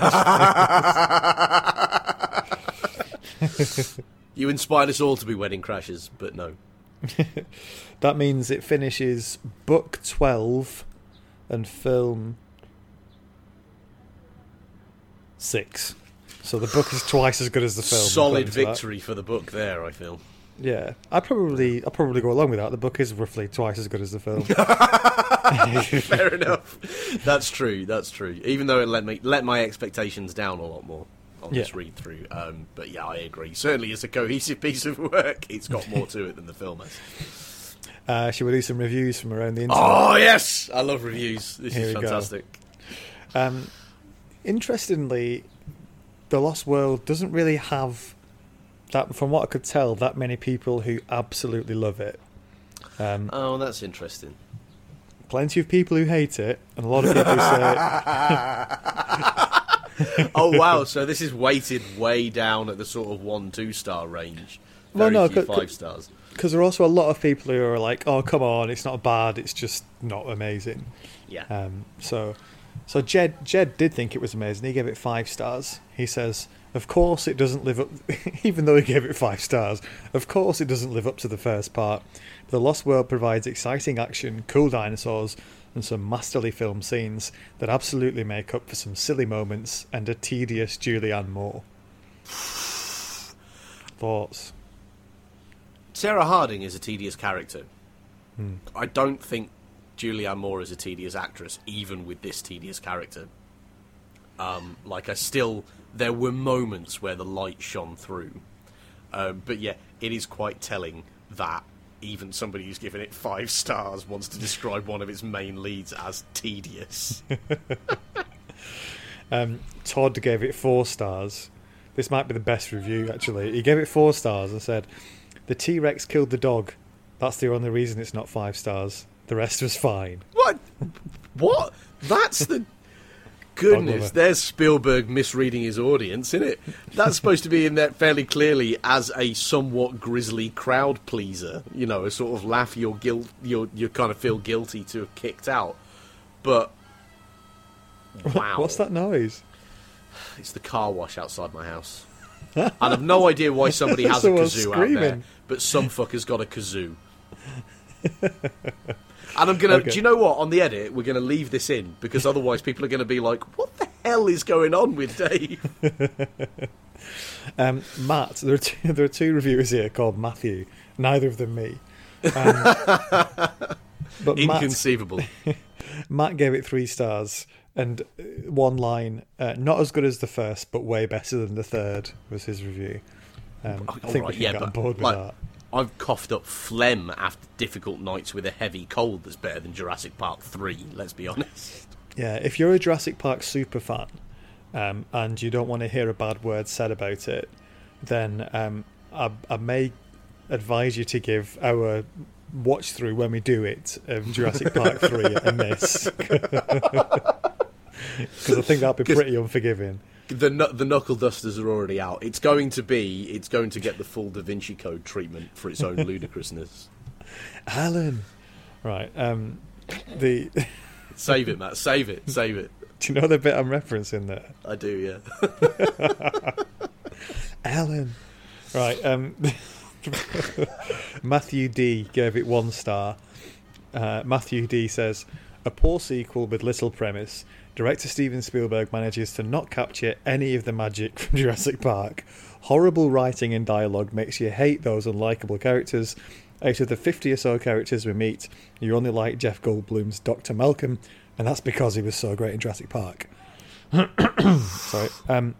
much. you inspired us all to be wedding crashers, but no. that means it finishes book 12 and film 6. So the book is twice as good as the film. Solid victory for the book there. I feel. Yeah, I probably I'll probably go along with that. The book is roughly twice as good as the film. Fair enough. That's true. That's true. Even though it let me let my expectations down a lot more on this read through. Um, but yeah, I agree. Certainly, it's a cohesive piece of work. It's got more to it than the film has. Uh, shall we do some reviews from around the internet? Oh yes, I love reviews. This Here is fantastic. Um, interestingly, The Lost World doesn't really have that. From what I could tell, that many people who absolutely love it. Um, Oh, that's interesting. plenty of people who hate it, and a lot of people who say oh wow! So this is weighted way down at the sort of one, two star range. Well, no, few five stars. Because there are also a lot of people who are like, "Oh, come on, it's not bad. It's just not amazing." Yeah. Um, so, so Jed Jed did think it was amazing. He gave it five stars. He says, Of course, it doesn't live up, even though he gave it five stars. Of course, it doesn't live up to the first part. The Lost World provides exciting action, cool dinosaurs, and some masterly film scenes that absolutely make up for some silly moments and a tedious Julianne Moore. Thoughts? Sarah Harding is a tedious character. I don't think Julianne Moore is a tedious actress, even with this tedious character. Um, like I still, there were moments where the light shone through, um, but yeah, it is quite telling that even somebody who's given it five stars wants to describe one of its main leads as tedious. Um, Todd gave it four stars. This might be the best review, actually. He gave it four stars and said, The T Rex killed the dog. That's the only reason it's not five stars. The rest was fine. what? What? That's the. Goodness, there's Spielberg misreading his audience, isn't it? That's supposed to be in there fairly clearly as a somewhat grisly crowd pleaser. You know, a sort of laugh your guilt, you you kind of feel guilty to have kicked out. But wow, What's that noise? It's the car wash outside my house. I've no idea why somebody has a kazoo out there, screaming. But some fucker's got a kazoo. and I'm gonna. Okay. Do you know what? On the edit, we're gonna leave this in because otherwise people are gonna be like, "What the hell is going on with Dave?" Um, Matt, there are, two, there are two reviewers here called Matthew, neither of them me. Um, but Inconceivable. Matt gave it three stars and uh, one line, uh, not as good as the first, but way better than the third, was his review. Um, I think Alright, we can yeah, get on board with like, that. I've coughed up phlegm after difficult nights with a heavy cold. That's better than Jurassic Park three. Let's be honest. Yeah, if you're a Jurassic Park super fan um, and you don't want to hear a bad word said about it, then um, I, I may advise you to give our watch through when we do it of Jurassic Park 3 a miss. Because I think that'd be pretty unforgiving. The the knuckle dusters are already out. It's going to be. It's going to get the full Da Vinci Code treatment for its own ludicrousness. Alan! Right, um, the. Save it, Matt. Save it. Save it. Do you know the bit I'm referencing there? I do. Yeah. Alan. Right. Um, Matthew D gave it one star. Uh, Matthew D says, "A poor sequel with little premise. Director Steven Spielberg manages to not capture any of the magic from Jurassic Park. Horrible writing and dialogue makes you hate those unlikable characters. Out of the 50 or so characters we meet, you only like Jeff Goldblum's Dr. Malcolm, and that's because he was so great in Jurassic Park." Sorry. Um,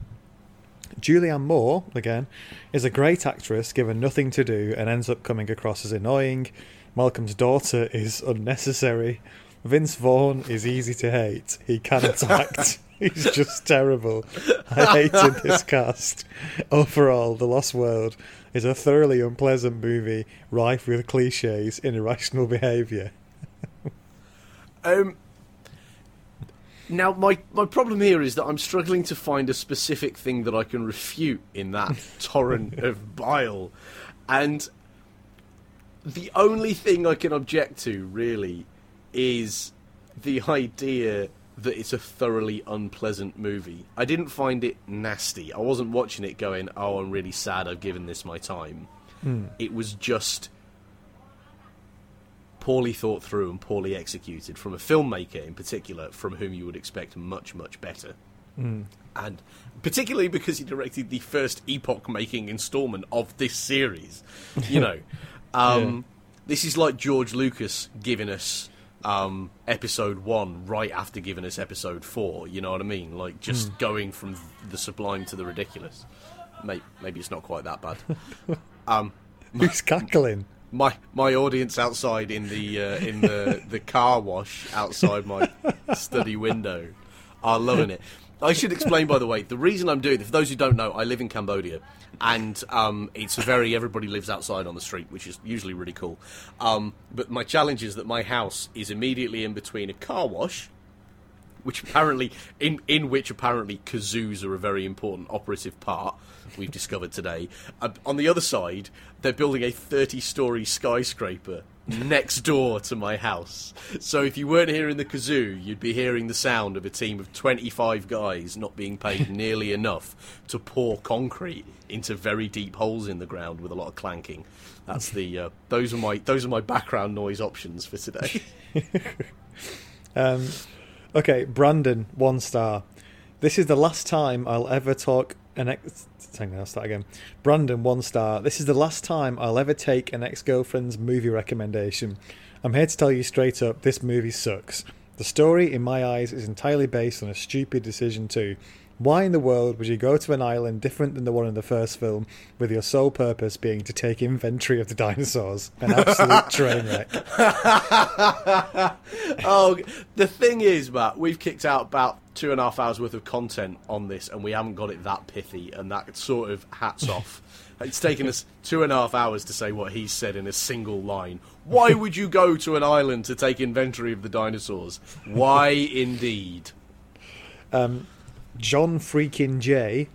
Julianne Moore, again, is a great actress given nothing to do and ends up coming across as annoying. Malcolm's daughter is unnecessary. Vince Vaughn is easy to hate. He cannot act. He's just terrible. I hated this cast. Overall, The Lost World is a thoroughly unpleasant movie, rife with cliches and irrational behaviour. Um. Now, my, my problem here is that I'm struggling to find a specific thing that I can refute in that torrent of bile. And the only thing I can object to, really, is the idea that it's a thoroughly unpleasant movie. I didn't find it nasty. I wasn't watching it going, oh, I'm really sad I've given this my time. It was just poorly thought through and poorly executed from a filmmaker in particular from whom you would expect much much better and particularly because he directed the first epoch making installment of this series you know um, this is like george lucas giving us um, episode one right after giving us episode four you know what i mean like just going from the sublime to the ridiculous maybe, maybe it's not quite that bad um, Who's cackling? my my audience outside in the uh, in the the car wash outside my study window are loving it. I should explain, by the way, the reason I'm doing. This, for those who don't know, I live in Cambodia, and um, it's a very everybody lives outside on the street, which is usually really cool. Um, but my challenge is that my house is immediately in between a car wash which apparently in in which apparently kazoos are a very important operative part we've discovered today. Uh, on the other side, they're building a 30-story skyscraper next door to my house. So if you weren't hearing the kazoo, you'd be hearing the sound of a team of 25 guys not being paid nearly enough to pour concrete into very deep holes in the ground with a lot of clanking. That's the uh, those are my those are my background noise options for today. Um, okay, Brandon, one star. This is the last time I'll ever talk an ex. Hang on, I'll start again. Brandon, one star. This is the last time I'll ever take an ex girlfriend's movie recommendation. I'm here to tell you straight up this movie sucks. The story, in my eyes, is entirely based on a stupid decision, too. Why in the world would you go to an island different than the one in the first film, with your sole purpose being to take inventory of the dinosaurs? An absolute train wreck. oh, the thing is, Matt, we've kicked out about two and a half hours worth of content on this, and we haven't got it that pithy, and that sort of hats off. It's taken us two and a half hours to say what he said in a single line. Why would you go to an island to take inventory of the dinosaurs? Why indeed? Um, John freaking J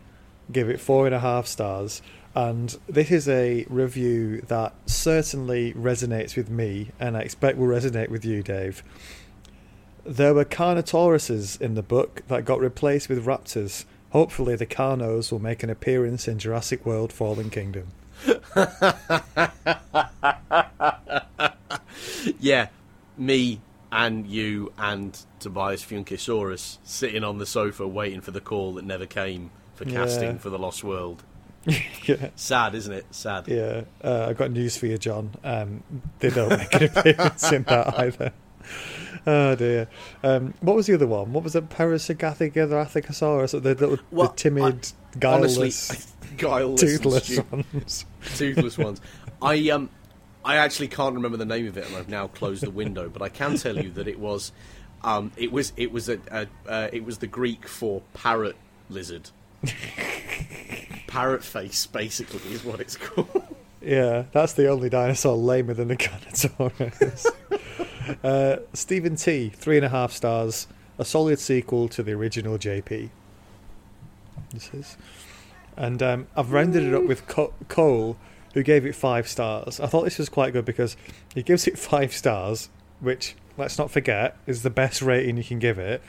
gave it four and a half stars, and this is a review that certainly resonates with me, and I expect will resonate with you, Dave. There were Carnotauruses in the book that got replaced with raptors. Hopefully, the Carnos will make an appearance in Jurassic World Fallen Kingdom. yeah, me and you and Tobias Funkisaurus sitting on the sofa waiting for the call that never came for casting Yeah. for the Lost World. yeah, Sad, isn't it? Sad. yeah. Uh, I've got news for you, John. Um, they don't make an appearance in that either. Oh dear. Um, what was the other one? What was it? Parasagathicathosaurus? The little, Well, the timid, Honestly, guileless, guileless, toothless ones. toothless ones. I um, I actually can't remember the name of it, and I've now closed the window. But I can tell you that it was, um, it was it was a, a uh, it was the Greek for parrot lizard. parrot face, basically, is what it's called. Yeah, that's the only dinosaur lamer than the Carnotaurus. uh, Stephen T, three and a half stars. A solid sequel to the original JP. This is. And um, I've rounded it up with Co- Cole, who gave it five stars. I thought this was quite good because he gives it five stars, which, let's not forget, is the best rating you can give it,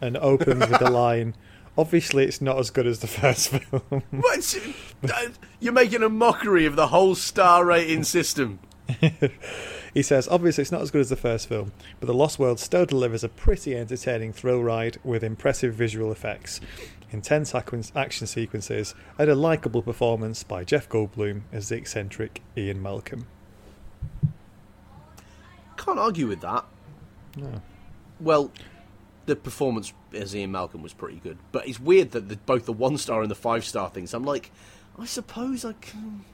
and opens with the line. Obviously, it's not as good as the first film. What? Uh, You're making a mockery of the whole star rating system. He says, obviously, it's not as good as the first film, but The Lost World still delivers a pretty entertaining thrill ride with impressive visual effects, intense ac- action sequences, and a likeable performance by Jeff Goldblum as the eccentric Ian Malcolm. Can't argue with that. No. Well, the performance as Ian Malcolm was pretty good, but it's weird that the, both the one star and the five star things. I'm like, I suppose I can,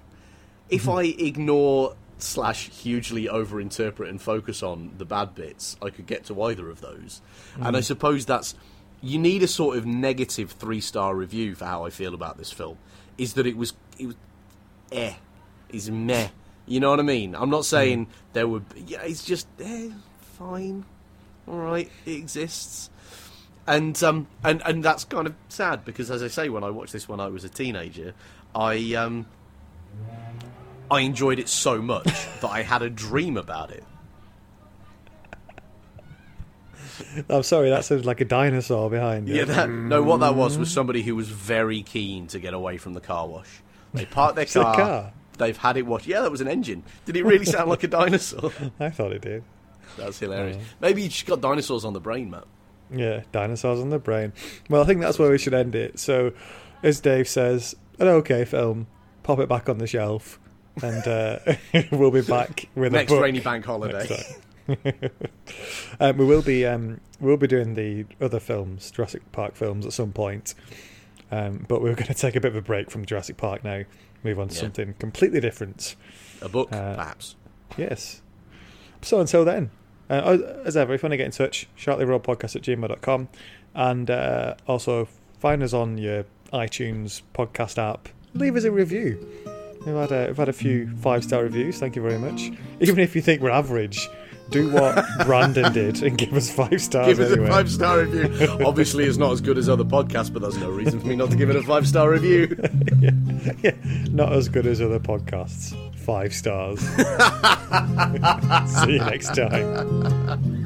if mm-hmm. I ignore slash hugely overinterpret and focus on the bad bits, I could get to either of those. And I mm-hmm. suppose that's you need a sort of negative three star review for how I feel about this film. Is that it was it was eh, is meh. You know what I mean? I'm not saying there would. Be, yeah, it's just eh, fine all right, it exists. And um and and that's kind of sad because as I say when I watched this when I was a teenager, I um I enjoyed it so much that I had a dream about it. I'm sorry, that sounds like a dinosaur behind you. Yeah, that, no, what that was was somebody who was very keen to get away from the car wash. They parked their It's a car, car. They've had it washed. Yeah, that was an engine. Did it really sound like a dinosaur? I thought it did. That's hilarious. Maybe you just got dinosaurs on the brain, Matt. Yeah, dinosaurs on the brain. Well, I think that's where we should end it. So, as Dave says, an okay film. Pop it back on the shelf, and uh, we'll be back with Next a book rainy bank holiday. Um, we will be um, we'll be doing the other films, Jurassic Park films, at some point. Um, but we're going to take a bit of a break from Jurassic Park now. Move on to Yeah. something completely different. A book, Uh, perhaps. Yes. So until then, uh, as ever, if you want to get in touch, sharklyroadpodcast at gmail.com. And uh, also find us on your iTunes podcast app. Leave us a review. We've had a, we've had a few five star reviews. Thank you very much. Even if you think we're average, do what Brandon did and give us five stars. Give us anyway. a five star review. Obviously, it's not as good as other podcasts, but that's no reason for me not to give it a five star review. yeah, not as good as other podcasts. Five stars. See you next time.